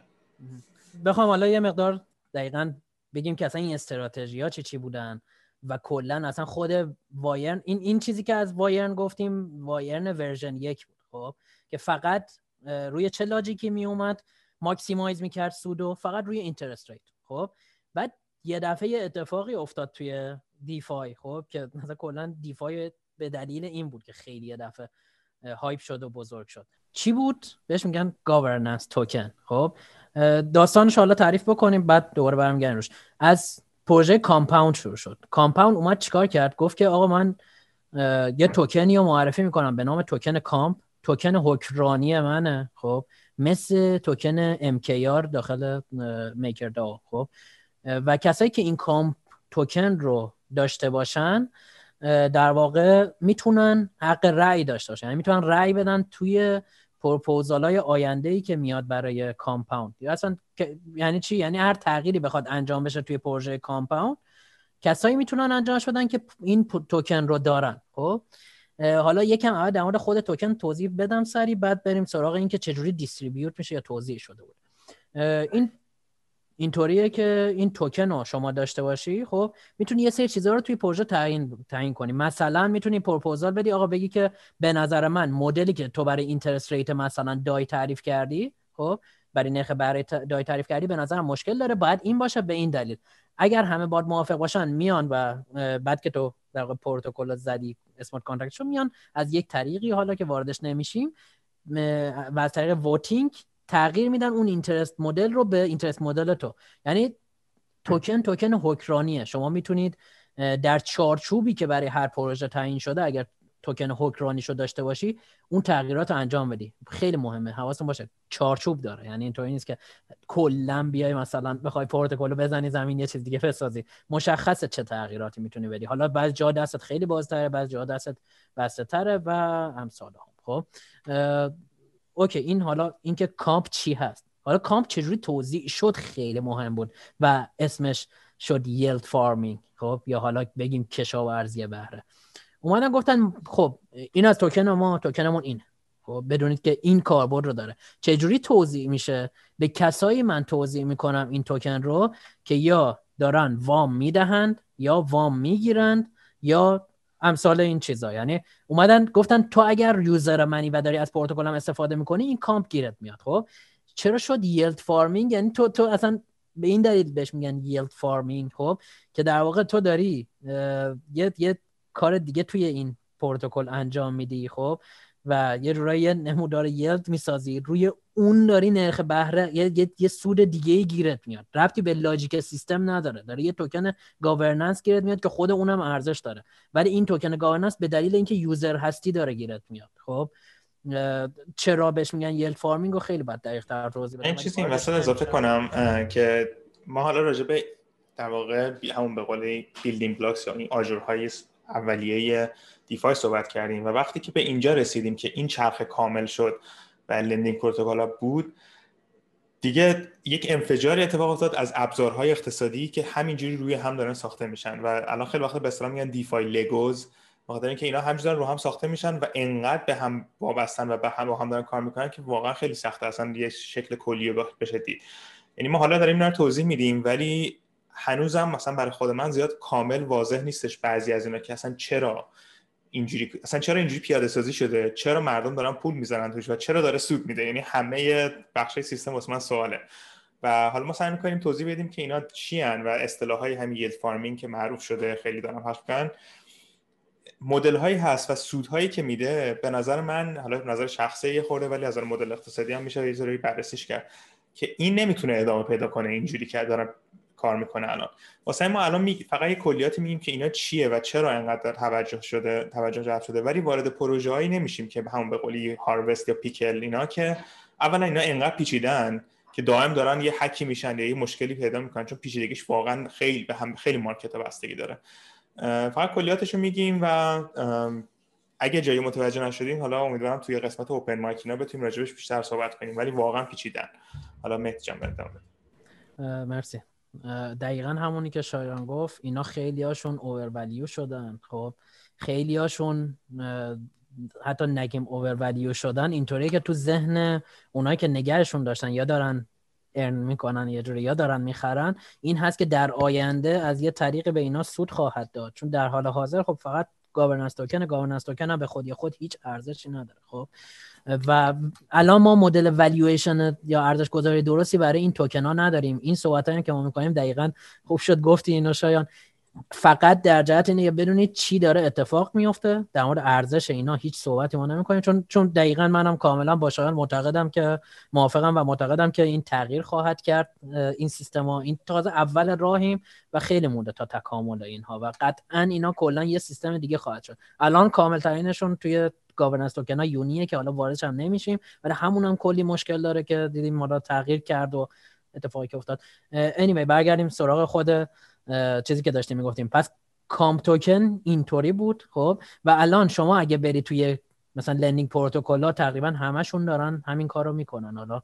بخوام حالا یه مقدار دقیقا بگیم که اصلا این استراتژی ها چی چی بودن؟ و کلا اصلا خود Yearn این این چیزی که از Yearn گفتیم Yearn version یک بود خب که فقط روی چه logic ی می اومد؟ maximize می‌کرد سودو فقط روی interest rate خب. بعد یه دفعه اتفاقی افتاد توی DeFi خب که مثلا کلا DeFi به دلیل این بود که خیلی یه دفعه hype شد و بزرگ شد. چی بود؟ بهش میگن governance token خب. داستانش حالا تعریف بکنیم بعد دوباره برمیگردیم روش. از پروژه Compound شروع شد. Compound اومد چیکار کرد؟ گفت که آقا من یه توکنی رو معرفی می‌کنم به نام توکن Comp. توکن حکمرانی منه خب. مثل توکن MKR داخل Maker DAO خب. و کسایی که این Comp توکن رو داشته باشن در واقع می‌تونن حق رأی داشته باشن. یعنی می‌تونن رأی بدن توی پروپوزال های آینده ای که میاد برای Compound. اصلا یعنی چی؟ یعنی هر تغییری بخواد انجام بشه توی پروژه Compound کسایی می‌تونن انجامش بدن که این توکن رو دارن. خب؟ حالا یکم اول در مورد خود توکن توضیح بدم سری بعد بریم سراغ اینکه چجوری distribute میشه یا توزیع شده بود. این اینطوریه که این توکن رو شما داشته باشی خب می‌تونی یه سری چیزها رو توی پروژه تعیین تعیین کنی. مثلا می‌تونی پروپوزال بدی. آقا بگی که به نظر من مدلی که تو برای interest rate مثلا DAI تعریف کردی خب برای نرخ برای DAI تعریف کردی به نظرم مشکل داره. باید این باشه به این دلیل. اگر همه بات موافق باشن میان و بعد که تو در پروتکل زدی smart contract میان از یک طریقی حالا که واردش نمیشیم و از طریق voting تغییر میدن اون interest model رو به interest model تو. یعنی توکن توکن حکمرانیه شما می‌تونید در چارچوبی که برای هر پروژه تعیین شده اگر توکن حکمرانی رو داشته باشی اون تغییرات رو انجام بدی. خیلی مهمه. حواستون باشه. چارچوب داره. یعنی اینطوری نیست که کلا بیای مثلا بخوای پروتکل رو بزنی زمین یه چیز دیگه بسازی. مشخصه چه تغییراتی می‌تونی بدی. حالا بعضی جا دستت خیلی بازتره بعضی جا دستت بسته و امثال هم. خب؟ okay این حالا اینکه COMP چی هست؟ حالا COMP چجوری توزیع شد خیلی مهم بود و اسمش شد yield farming خب؟ یا حالا بگیم کشاورزی بهره. اومدن گفتن خب این از توکن ما توکنمون اینه. خب بدونید که این کاربرد رو داره. چجوری توزیع میشه؟ به کسایی من توزیع می‌کنم این توکن رو که یا دارن وام می‌دهند یا وام می‌گیرند یا امثال این چیزا. یعنی اومدن گفتن تو اگر user منی و داری از پروتکلم استفاده می‌کنی این COMP گیرت میاد. خب؟ چرا شد yield farming یعنی تو تو اصلا به این دلیل بهش میگن yield farming خب؟ که در واقع تو داری یه یه کار دیگه توی این پروتکل انجام میدی خب؟ و یه جورایی نمودار yield می‌سازی روی اون داری نرخ بهره یه, یه،, سود دیگه ای گیرت میاد. ربطی به logic سیستم نداره. داره یه توکن governance گیرت میاد که خود اونم ارزش داره. ولی این توکن governance به دلیل اینکه user هستی داره گیرت میاد. خب؟ چرا بهش میگن yield farming رو خیلی باید دقیق تر توضیح بدم. این چیزی این اضافه کنم که ما حالا راجع به در واقع همون به قول building blocks یا این آجرهای اولیه DeFi صحبت کردیم و وقتی که به اینجا رسیدیم که این چرخ کامل شد و lending پروتکل بود. دیگه یک انفجار اتفاق افتاد از ابزارهای اقتصادی که همینجوری روی هم دارن ساخته میشن و الان خیلی وقت به اصطلاح میگن دیفای لگوز بخاطر اینکه اینا همینجوری رو هم ساخته میشن و انقدر به هم وابستن و به هم با هم دارن کار می‌کنن که واقعا خیلی سخته. اصلا یه شکل کلی بشه دید یعنی ما حالا داریم اینا رو توضیح میدیم ولی هنوزم مثلا برای خود من زیاد کامل واضح نیستش بعضی از اینا که اصلا چرا اینجوری اصلا چرا اینجوری پیاده سازی شده؟ چرا مردم دارن پول می‌زنن توش و چرا داره سود میده؟ یعنی همه بخش سیستم واسه من سواله. و حالا ما سعی می‌کنیم توضیح بدیم که اینا چی هن و اصطلاح های همین yield farming که معروف شده خیلی دارم حرف کردن مدل هایی هست و سود هایی که میده به نظر من حالا نظر شخصی خودمه ولی از مدل اقتصادی هم میشه یه بررسیش کرد که این نمی‌تونه ادامه پیدا کنه اینجوری که دارن کار می‌کنه الان. واسه ما الان می... فقط یه کلیاتی میگیم که اینا چیه و چرا اینقدر توجه شده توجه جلب شده. ولی وارد پروژه هایی نمیشیم که همون به قولی Harvest یا Pickle اینا که اولا اینا اینقدر پیچیدن که دائم دارن یه حکی میشن یا یه مشکلی پیدا می‌کنن چون پیچیدگیش واقعا خیلی به هم خیلی مارکت بستگی داره. فقط کلیاتش رو میگیم و اگه جایی متوجه نشدیم حالا امیدوارم توی قسمت اوپن مایک اینا بتونیم راجبش بیشتر صحبت کنیم ولی واقعا پیچیدن. حالا مهدی جان مرسی. دقیقا همونی که شایان گفت. اینا خیلی هاشون اوورولیو شدن. خب خیلی هاشون حتی نگیم اوورولیو شدن اینطوریه که تو ذهن اونایی که نگرشون داشتن یا دارن earn می‌کنن یه جوری یا دارن می‌خرن این هست که در آینده از یه طریق به اینا سود خواهد داد. چون در حال حاضر خب فقط governance token governance token هم به خودی خود هیچ ارزشی نداره خب؟ و الان ما مدل والویشن یا ارزش گذاری درستی برای این توکن ها نداریم. این صحبت که ما می‌کنیم. دقیقا خوب شد گفتی اینو شایان. فقط در جهت اینه بدونید چی داره اتفاق میفته. در مورد ارزش اینا هیچ صحبتی ما نمی‌کنیم. چون چون دقیقا منم کاملا با شایان معتقدم که موافقم و معتقدم که این تغییر خواهد کرد این سیستم ها. این تازه اول راهیم و خیلی مونده تا تکامل اینها و قطعا اینا کلا یه سیستم دیگه خواهد شد. الان کامل ترینشون توی گاورننس توکن ها یونیه که حالا واردش هم نمیشیم ولی همون هم کلی مشکل داره که دیدیم ما تغییر کرد و اتفاقی که افتاد. anyway برگردیم سراغ خود چیزی که داشتیم می‌گفتیم. پس COMP token اینطوری بود خب؟ و الان شما اگه بری توی مثلا lending پروتکل ها تقریبا همشون دارن همین کارو می‌کنن. حالا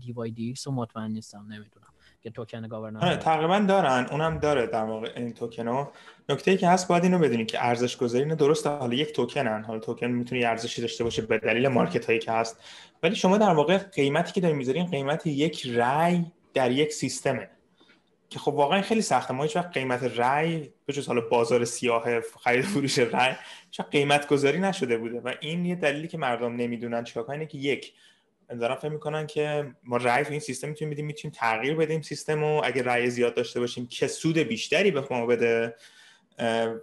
dYdX رو مطمئن نیستم نمی‌دونم که توکن governance آره، تقریبا دارن. اونم داره در واقع این توکن ها. نکته ای که هست باید اینو بدونید که ارزش گذاری نه درسته. حالا یک توکنن. حالا توکن می‌تونه ارزشی داشته باشه به دلیل market هایی که هست. ولی شما در واقع قیمتی که دارین می‌ذارین قیمت یک رای در یک سیستمه. که خب واقعا خیلی سخته. ما هیچ وقت قیمت رای به جز حالا بازار سیاه خرید فروش رای چه قیمت گذاری نشده بوده. و این یه دلیلی که مردم نمی‌دونن چیکار کنن که یک دارن فکر می‌کنن که ما رای تو این سیستم می‌تونیم بدیم می‌تونیم تغییر بدیم سیستم و اگه رای زیاد داشته باشیم که سود بیشتری به ما بده.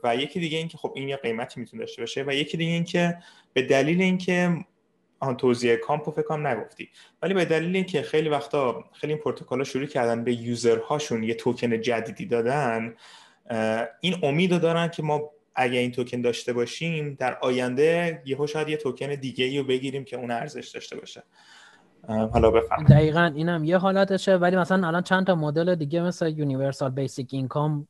و یکی دیگه این که خب این یه قیمتی می‌تونه داشته باشه. و یکی دیگه این که به دلیل اینکه آن توزیع COMP و فکر کنم نگفتی. ولی به دلیل اینکه خیلی وقتا خیلی این شروع کردن به user هاشون یه توکن جدیدی دادن این امید دارن که ما اگه این توکن داشته باشیم در آینده یهو شاید یه توکن دیگه ای رو بگیریم که اون ارزش داشته باشه. حالا بفهم دقیقا اینم یه حالتشه ولی مثلا الان چند تا مدل دیگه مثل universal basic income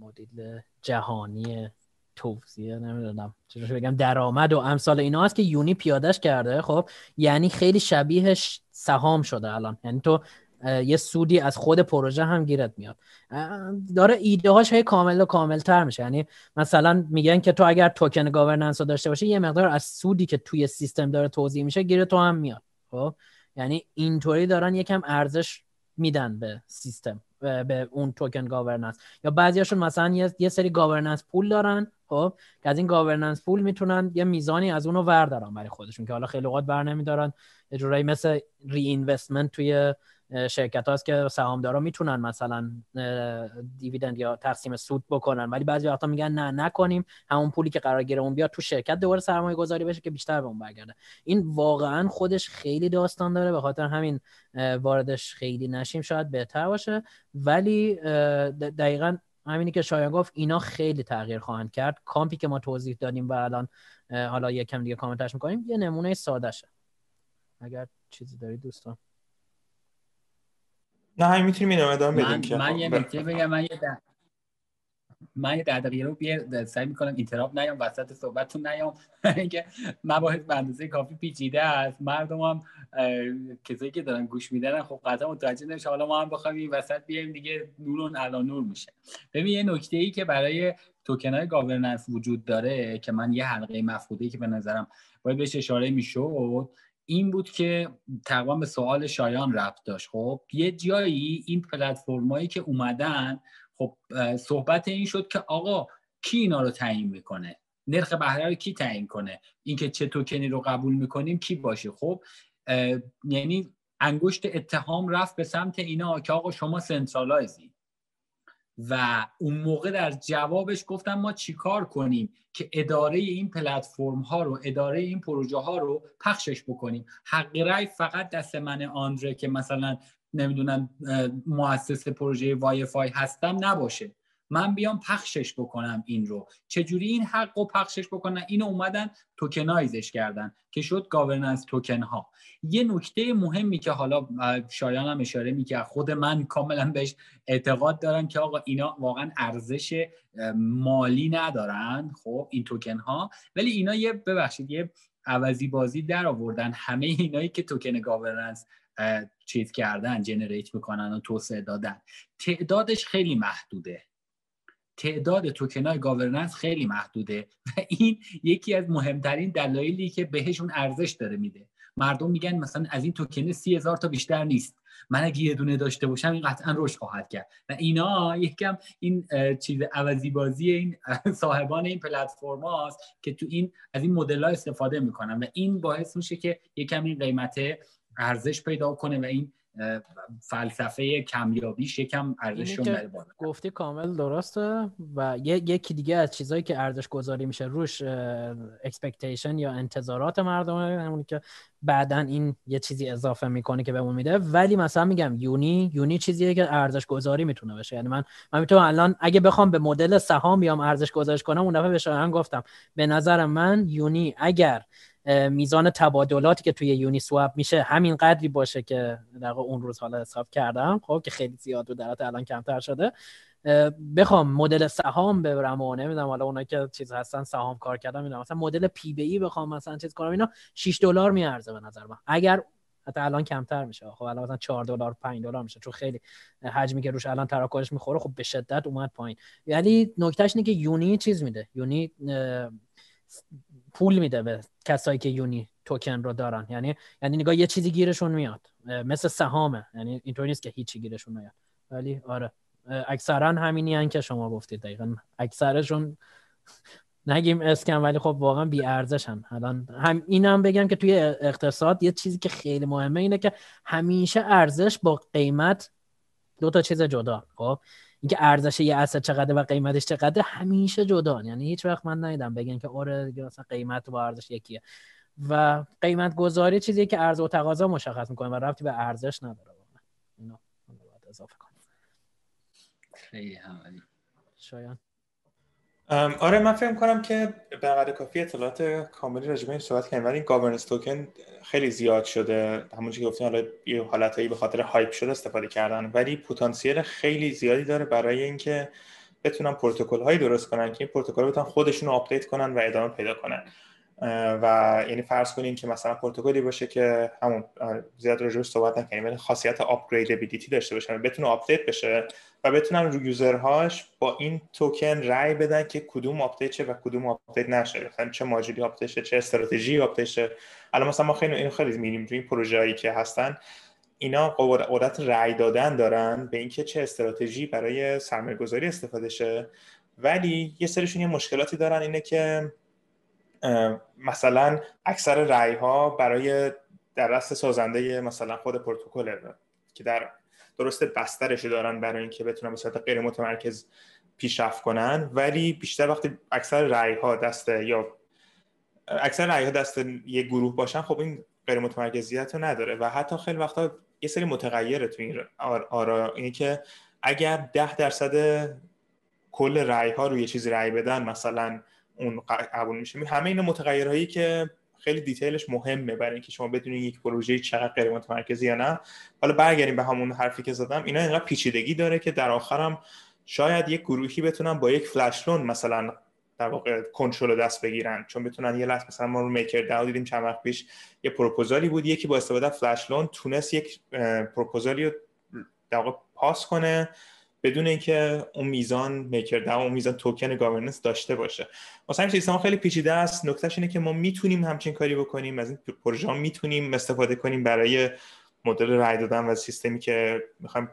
مدل جهانی توزیع نمی‌دونم. چطور بگم درآمد و امثال اینا هست که یونی پیادش کرده. خب یعنی خیلی شبیهش سهام شده الان. یعنی تو یه سودی از خود پروژه هم گیرت میاد. داره ایده هاش هی کامل و کامل تر میشه. یعنی مثلا میگن که تو اگر توکن گاورننس رو داشته باشی یه مقدار از سودی که توی سیستم داره توضیح میشه گیر تو هم میاد. خب یعنی اینطوری دارن یکم ارزش میدن به سیستم. به اون توکن governance یا بعضیاشون مثلا یه, سری governance pool دارن خب؟ که از این governance pool می‌تونن یه میزانی از اونو وردارن برای خودشون که حالا خیلی اوقات بر نمیدارن. یه جورایی مثل ری توی شرکت هاست که سهامدارا می‌تونن مثلا dividend یا تقسیم سود بکنن. ولی بعضی وقتا میگن نه نکنیم. همون پولی که قرار گیرمون بیاد تو شرکت دوباره سرمایه گذاری بشه که بیشتر به اون برگرده. این واقعا خودش خیلی داستان داره. به خاطر همین واردش خیلی نشیم. شاید بهتر باشه. ولی دقیقا همینی که شایان گفت اینا خیلی تغییر خواهند کرد. کامپی که ما توضیح دادیم و الان حالا یکم دیگه کامنتش می‌کنیم یه نمونه ساده شه اگر چیزی داری دوستان؟ نه همین می‌تونیم این ادامه بدیم که من یه نکته بگم من یه من یه دقیقه رو بیار سعی می‌کنم اینتراب نیام وسط صحبتتون نیام. اینکه مباحث به اندازه کافی پیچیده است. مردم هم کسایی که دارن گوش میدن خب قطعا متوجه نمیشه حالا ما هم بخوایم این وسط بیایم دیگه نورون الان نور میشه. ببین یه نکته ای که برای توکن های گاورننس وجود داره که من یه حلقه مفقوده که به نظرم باید بهش اشاره می‌شد این بود که تقریبا به سوال شایان رفت داشت. خب یه جایی این پلتفرمایی که اومدن خب صحبت این شد که آقا کی اینا رو تعیین می‌کنه؟ نرخ بهره رو کی تعیین کنه؟ اینکه چه توکنی رو قبول می‌کنیم کی باشه؟ خب یعنی انگشت اتهام رفت به سمت اینا که آقا شما سنترالایزی. و اون موقع در جوابش گفتم ما چیکار کنیم که اداره این پلتفرم ها رو اداره این پروژه ها رو پخشش بکنیم؟ حق رای فقط دست من آندره که مثلا نمی‌دونم مؤسس پروژه YFI هستم نباشه. من بیام پخشش بکنم این رو. چجوری این حق رو پخشش بکنن؟ اینو اومدن tokenize ش کردن که شد governance token ها. یه نکته مهمی که حالا شایان هم اشاره می‌کرد خود من کاملا بهش اعتقاد دارم که آقا اینا واقعا ارزش مالی ندارن خب این توکن ها. ولی اینا یه ببخشید یه عوضی بازی در آوردن. همه اینایی که توکن governance چیز کردن generate می‌کنن و توسعه دادن. تعدادش خیلی محدوده. تعداد توکن های governance خیلی محدوده و این یکی از مهمترین دلایلی که بهشون ارزش داره میده. مردم میگن مثلا از این توکن سی هزار تا بیشتر نیست. من اگه یه دونه داشته باشم این قطعا رشد خواهد کرد. و اینا یکم این چیز عوضی بازی این صاحبان این پلتفرم هاست که تو این از این مدل ها استفاده می‌کنن. و این باعث میشه که یکم این قیمت ارزش پیدا کنه و این فلسفه کمیابیش یکم ارزش رو بالا. گفتی کامل درسته و یکی دیگه از چیزهایی که ارزش گذاری میشه روش expectation یا انتظارات مردم همونی که بعدا این یه چیزی اضافه می‌کنه که بهمون میده. ولی مثلا میگم UNI UNI چیزیه که ارزش گذاری می‌تونه بشه. یعنی من من می‌تونم الان اگه بخوام به مدل سهام بیام ارزش گذارش کنم اون دفعه به گفتم به نظر من UNI اگر میزان تبادلاتی که توی یونی سواب میشه همین قدری باشه که در اون روز حالا حساب کردم خب که خیلی زیاد و در الان کمتر شده. بخوام مدل سهام ببرم و نمی‌دونم حالا اونایی که چیز هستن سهام کار کردم اینا مثلا مدل پی بی ای بخوام مثلا چیز کنم اینا 6 دلار میارزه به نظر من. اگر حتی الان کمتر میشه. خب الان مثلا 4 دلار 5 دلار میشه. چون خیلی حجمی که روش الان تراکنش می‌خوره خب به شدت اومد پایین. یعنی نکتهش اینه که یونی چیز میده. یونی پول میده به کسایی که یونی توکن رو دارن. یعنی یعنی نگاه یه چیزی گیرشون میاد. مثل سهامه. یعنی اینطوری نیست که هیچی گیرشون میاد ولی آره. اکثرا همینی هن که شما گفتید دقیقا. اکثرشون نگیم اسکن ولی خب واقعا بی ارزشن. الان هم اینم بگم که توی اقتصاد یه چیزی که خیلی مهمه اینه که همیشه ارزش با قیمت دو تا چیز جدا. خب؟ اینکه ارزش یه اسد چقدر و قیمتش چقدر همیشه جدا یعنی هیچ وقت من ندیدم بگن که آره مثلا قیمت با ارزش یکیه. و قیمت گذاری چیزیه که عرضه و تقاضا مشخص می‌کنه و ربطی به ارزش نداره اینو باید اضافه کنیم خیلی همالی شایان. آره من فکر کنم که به قدر کافی اطلاعات کاملی راجع به این صحبت کردیم. ولی governance token خیلی زیاد شده. همونجوری که گفتیم حالا یه حالتایی به خاطر hype شده استفاده کردن. ولی پتانسیل خیلی زیادی داره برای اینکه بتونن پروتکل هایی درست کنن که این پروتکل بتونن خودشون رو آپدیت کنن و ادامه پیدا کنن. و یعنی فرض کنیم که مثلا پروتکلی باشه که همون زیاد راجعش صحبت نکنیم ولی خاصیت upgradability داشته باشه بتونه update بشه. و بتونن رو user هاش با این توکن رای بدن که کدوم update شه و کدوم update نشه. مثلا چه ماژولی update شه چه استراتژی update شه. الان مثلا ما خیلی اینو خیلی می‌بینیم روی این پروژه‌ای که هستن. اینا قدرت رای دادن دارن به اینکه چه استراتژی برای سرمایه‌گذاری استفاده شه. ولی یه سریشون یه مشکلاتی دارن اینه که مثلا اکثر رأی ها برای در دست سازنده مثلا خود پروتکل که در درست بسترش دارن برای اینکه بتونن به صورت غیر متمرکز پیشرفت کنن. ولی بیشتر وقتی اکثر رأی ها دست یا اکثر رأی ها دست یک گروه باشن خب این غیر متمرکزیت رو نداره. و حتی خیلی وقتا یه سری متغیره تو این آرا. اینه که اگر ده درصد کل رأی ها رو یه چیزی رأی بدن مثلا اون قبول میشه. همه این متغیرهایی که خیلی دیتیلش مهمه برای اینکه شما بدونید یک پروژه چقدر غیر متمرکزی یا نه. حالا برگردیم به همون حرفی که زدم. اینا اینقدر پیچیدگی داره که در آخرم شاید یک گروهی بتونن با یک فلش لون مثلا در واقع کنترل دست بگیرن. چون بتونن یه لحظه مثلا ما رو میکر داو دیدیم چند وقت پیش یه پروپوزالی بود. یکی با استفاده flash loan تونست یک پروپوزالی رو در واقع pass کنه. بدون اینکه اون میزان میکر داو اون میزان token governance داشته باشه. واسه همین سیستم خیلی پیچیده است نکتهش اینه که ما می‌تونیم همچین کاری بکنیم از این پروژه می‌تونیم استفاده کنیم برای مدل رای دادن و سیستمی که می‌خوایم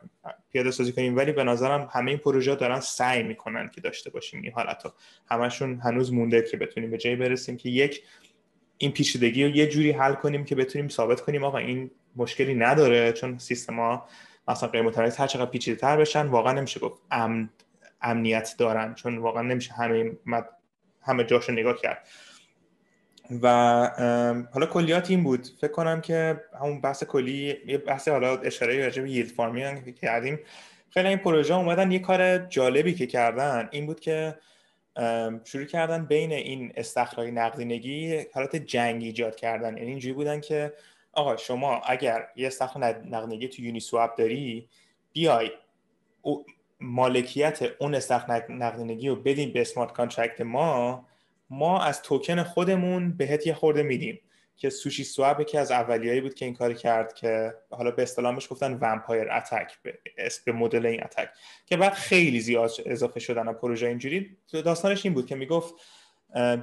پیاده سازی کنیم. ولی به نظرم همه این پروژه دارن سعی می‌کنن که داشته باشیم این حالت همشون هنوز مونده که بتونیم به جایی برسیم که یک این پیچیدگی رو یه جوری حل کنیم که بتونیم ثابت کنیم آقا این مشکلی نداره چون سیستم ها مثلا غیر متمرکز هر چقدر پیچیده تر بشن واقعا نمیشه گفت امن امنیت دارن چون واقعا نمیشه همه همه جاش نگاه کرد. و حالا کلیات این بود. فکر کنم که همون بحث کلی یه بحث حالا اشاره راجع به ییلد فارمینگ که کردیم. خیلی این پروژه اومدن یه کار جالبی که کردن این بود که شروع کردن بین این استخرای نقدینگی حالت جنگ ایجاد کردن. یعنی اینجوری بودن که آقا شما اگر یه استخر نقدینگی تو یونی سواب داری بیای مالکیت اون استخر نقدینگی رو بدین به smart contract ما. ما از توکن خودمون بهت یه خورده میدیم که سوشی سواب که از اولیایی بود که این کار کرد که حالا به اصطلاحش گفتن vampire attack به مدل این اتک که بعد خیلی زیاد اضافه شدن پروژه اینجوری. داستانش این بود که می‌گفت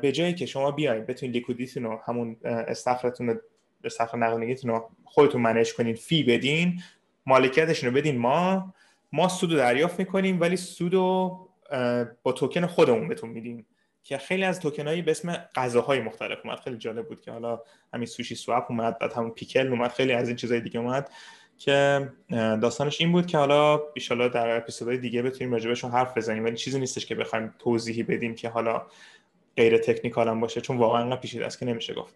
به جایی که شما بیاین بتونید لیکودیتون رو همون استخرتون استخر نقدینگیتون رو خودتون منش کنین فی بدین مالکیتشون رو بدین. ما ما سود رو دریافت می‌کنیم ولی سود رو با توکن خودمون بهتون میدیم. که خیلی از توکنایی به اسم غذاهای مختلف اومد. خیلی جالب بود که حالا همین سوشی سواپ اومد بعد همون پیکل اومد. خیلی از این چیزای دیگه اومد که داستانش این بود که حالا ان در اپیزودهای دیگه بتونیم راجبشون حرف بزنیم. ولی چیزی نیستش که بخوایم توضیحی بدیم که حالا غیر تکنیکال هم باشه چون واقعا انقدر پیچیده است که نمیشه گفت.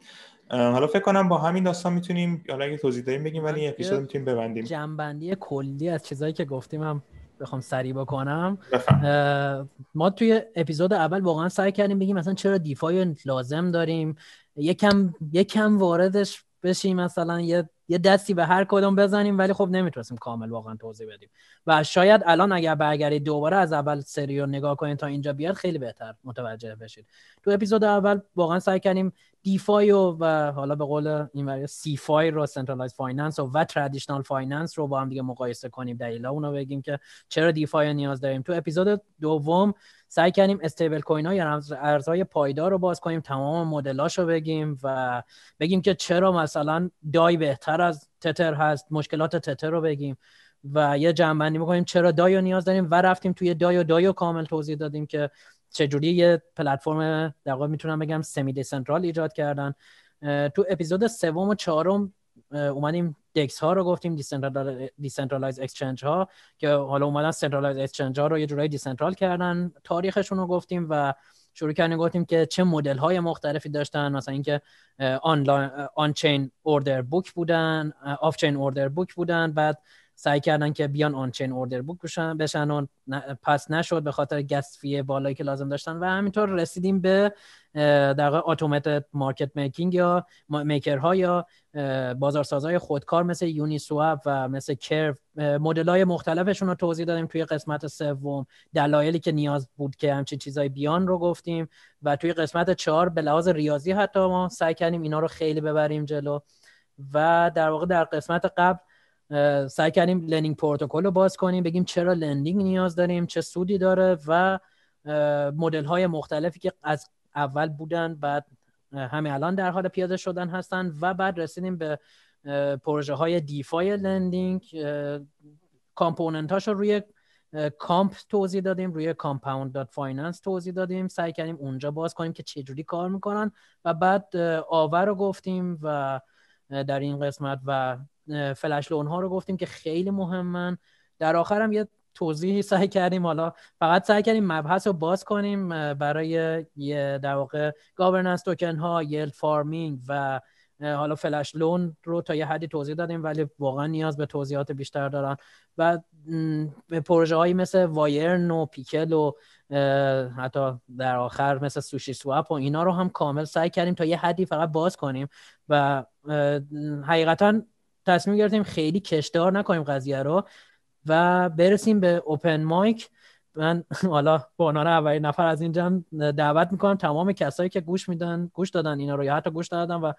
حالا فکر کنم با همین داستان می‌تونیم حالا اگه توضیح داریم بگیم ولی اپیزود می‌تونیم ببندیم. جنبندی کلی از چیزایی که گفتیم هم بخوام سریع بکنم. ما توی اپیزود اول واقعا سعی کردیم بگیم مثلا چرا دیفای لازم داریم. یکم یکم واردش بشیم مثلا یه یه دستی به هر کدوم بزنیم ولی خب نمی‌تونستیم کامل واقعا توضیح بدیم. و شاید الان اگر برگردید دوباره از اول سری رو نگاه کنید تا اینجا بیاد خیلی بهتر متوجه بشید. تو اپیزود اول واقعا سعی کردیم DeFi و حالا به قول این CeFi رو centralized finance و, و traditional finance رو با هم دیگه مقایسه کنیم دلیلا اونو بگیم که چرا DeFi نیاز داریم. تو اپیزود دوم سعی کردیم stablecoin ها یا ارزهای پایدار رو باز کنیم تمام مدلاش بگیم و بگیم که چرا مثلا دای بهتر از تتر هست مشکلات تتر رو بگیم و یه جمع‌بندی می‌کنیم. چرا دایو نیاز داریم و رفتیم توی دایو؟ دایو کامل توضیح دادیم که چجوری یه پلتفرم در می‌تونم بگم semi decentral ایجاد کردن. تو اپیزود سوم و چهارم اومدیم DEX ها رو گفتیم decentralized exchange ها که حالا اومدن centralized exchange ها رو یه جورایی decentral کردن. تاریخشون رو گفتیم و شروع کردیم گفتیم که چه مدل های مختلفی داشتن. مثلا اینکه آنلاین on-chain order book بودن off-chain order book بودن. بعد سعی کردن که بیان on-chain order book بشن و پس نشد به خاطر gas بالایی که لازم داشتن و همینطور رسیدیم به در automated market making یا ها یا بازارسازهای خودکار مثل یونی سواب و مثل کرو مدل های مختلفشون رو توضیح دادیم توی قسمت سوم. دلایلی که نیاز بود که همچین چیزای بیان رو گفتیم و توی قسمت چهار به لحاظ ریاضی حتی ما سعی کردیم اینا رو خیلی ببریم جلو. و در واقع در قسمت قبل سعی کردیم lending protocol رو باز کنیم بگیم چرا lending نیاز داریم چه سودی داره و مدل های مختلفی که از اول بودن بعد همه الان در حال پیاده شدن هستن و بعد رسیدیم به پروژه های DeFi lending. کامپاوند رو روی کامپ توضیح دادیم روی Compound dot finance توضیح دادیم. سعی کردیم اونجا باز کنیم که چجوری کار می‌کنن و بعد آوه رو گفتیم و در این قسمت و flash loan ها رو گفتیم که خیلی مهمن. در آخر هم یه توضیحی سعی کردیم. حالا فقط سعی کردیم مبحث رو باز کنیم برای یه در واقع governance token ها yield farming و حالا flash loan رو تا یه حدی توضیح دادیم ولی واقعا نیاز به توضیحات بیشتر دارن. و پروژه هایی مثل وایرن و پیکل و حتی در آخر مثل سوشی سواپ و اینا رو هم کامل سعی کردیم تا یه حدی فقط باز کنیم. و حقیقتا تصمیم گرفتیم خیلی کشدار نکنیم قضیه رو و برسیم به اوپن مایک من حالا به عنوان اولین نفر از اینجا دعوت می‌کنم تمام کسایی که گوش میدن گوش دادن اینا رو یا حتی گوش دادن و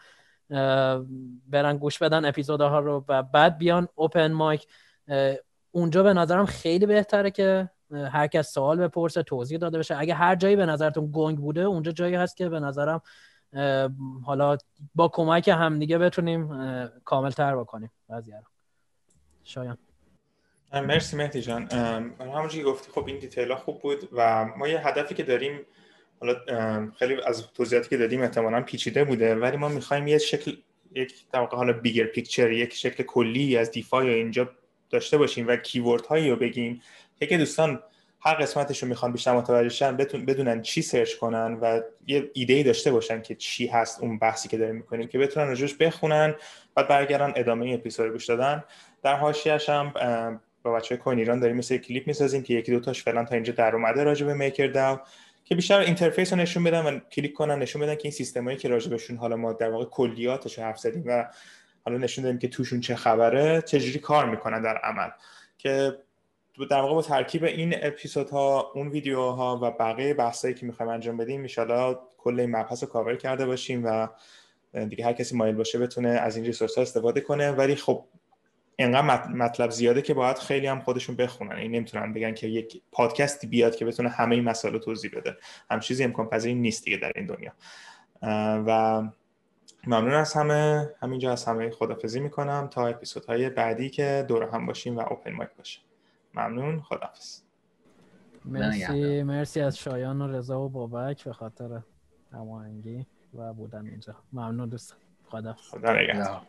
برن گوش بدن اپیزودها رو و بعد بیان اوپن مایک اونجا به نظرم خیلی بهتره که هر کس سوال بپرسه توضیح داده بشه. اگه هر جایی به نظرتون گنگ بوده اونجا جایی هست که به نظرم حالا با کمک همدیگه بتونیم کامل تر بکنیم قضیه رو. شایان. مرسی مهدی جان. همونجوری گفتی خب این detail ها خوب بود و ما یه هدفی که داریم حالا خیلی از توضیحاتی که دادیم احتمالا پیچیده بوده ولی ما می‌خوایم یه شکل یک در حالا bigger picture یک شکل کلی از DeFi اینجا داشته باشیم و keyword هایی رو بگیم. که دوستان هر قسمتش رو می‌خوان بیشتر متوجه شن بدونن چی search کنن و یه ایده ای داشته باشن که چی هست اون بحثی که داریم می‌کنیم که بتونن راجبش بخونن بعد برگردن ادامه اپیزود گوش دادن. در حاشیه‌اش هم با بچه های کوین ایران داریم مثل کلیپ می‌سازیم که یکی دو تاش فعلا تا اینجا در اومده راجع به میکر داو که بیشتر interface رو نشون بدن و کلیک کنن نشون بدن که این سیستمایی که راجع بهشون حالا ما در واقع کلیاتش حرف زدیم و حالا نشون دادیم که توشون چه خبره چجوری کار می‌کنن در عمل. که در واقع با ترکیب این اپیزودها اون ویدیوها و بقیه بحثایی که می‌خوایم انجام بدیم ان کل این مبحث رو کاور کرده باشیم و دیگه هر کسی مایل باشه بتونه از این ریسورس ها استفاده کنه. ولی خب اینقدر مطلب زیاده که باید خیلی هم خودشون بخونن. این نمی‌تونن بگن که یک پادکستی بیاد که بتونه همه این مسائل توضیح بده. هم چیزی امکان پذیر نیست دیگه در این دنیا. و ممنون از همه. همینجا از همه خدافزی می‌کنم. تا اپیزودهای بعدی که دور هم باشیم و اوپن مایک باشه ممنون خدافز مرسی مرسی از شایان و رضا و بابک به خاطر هماهنگی و بودن اینجا. ممنون دوستان. خدا خدا نگهدار.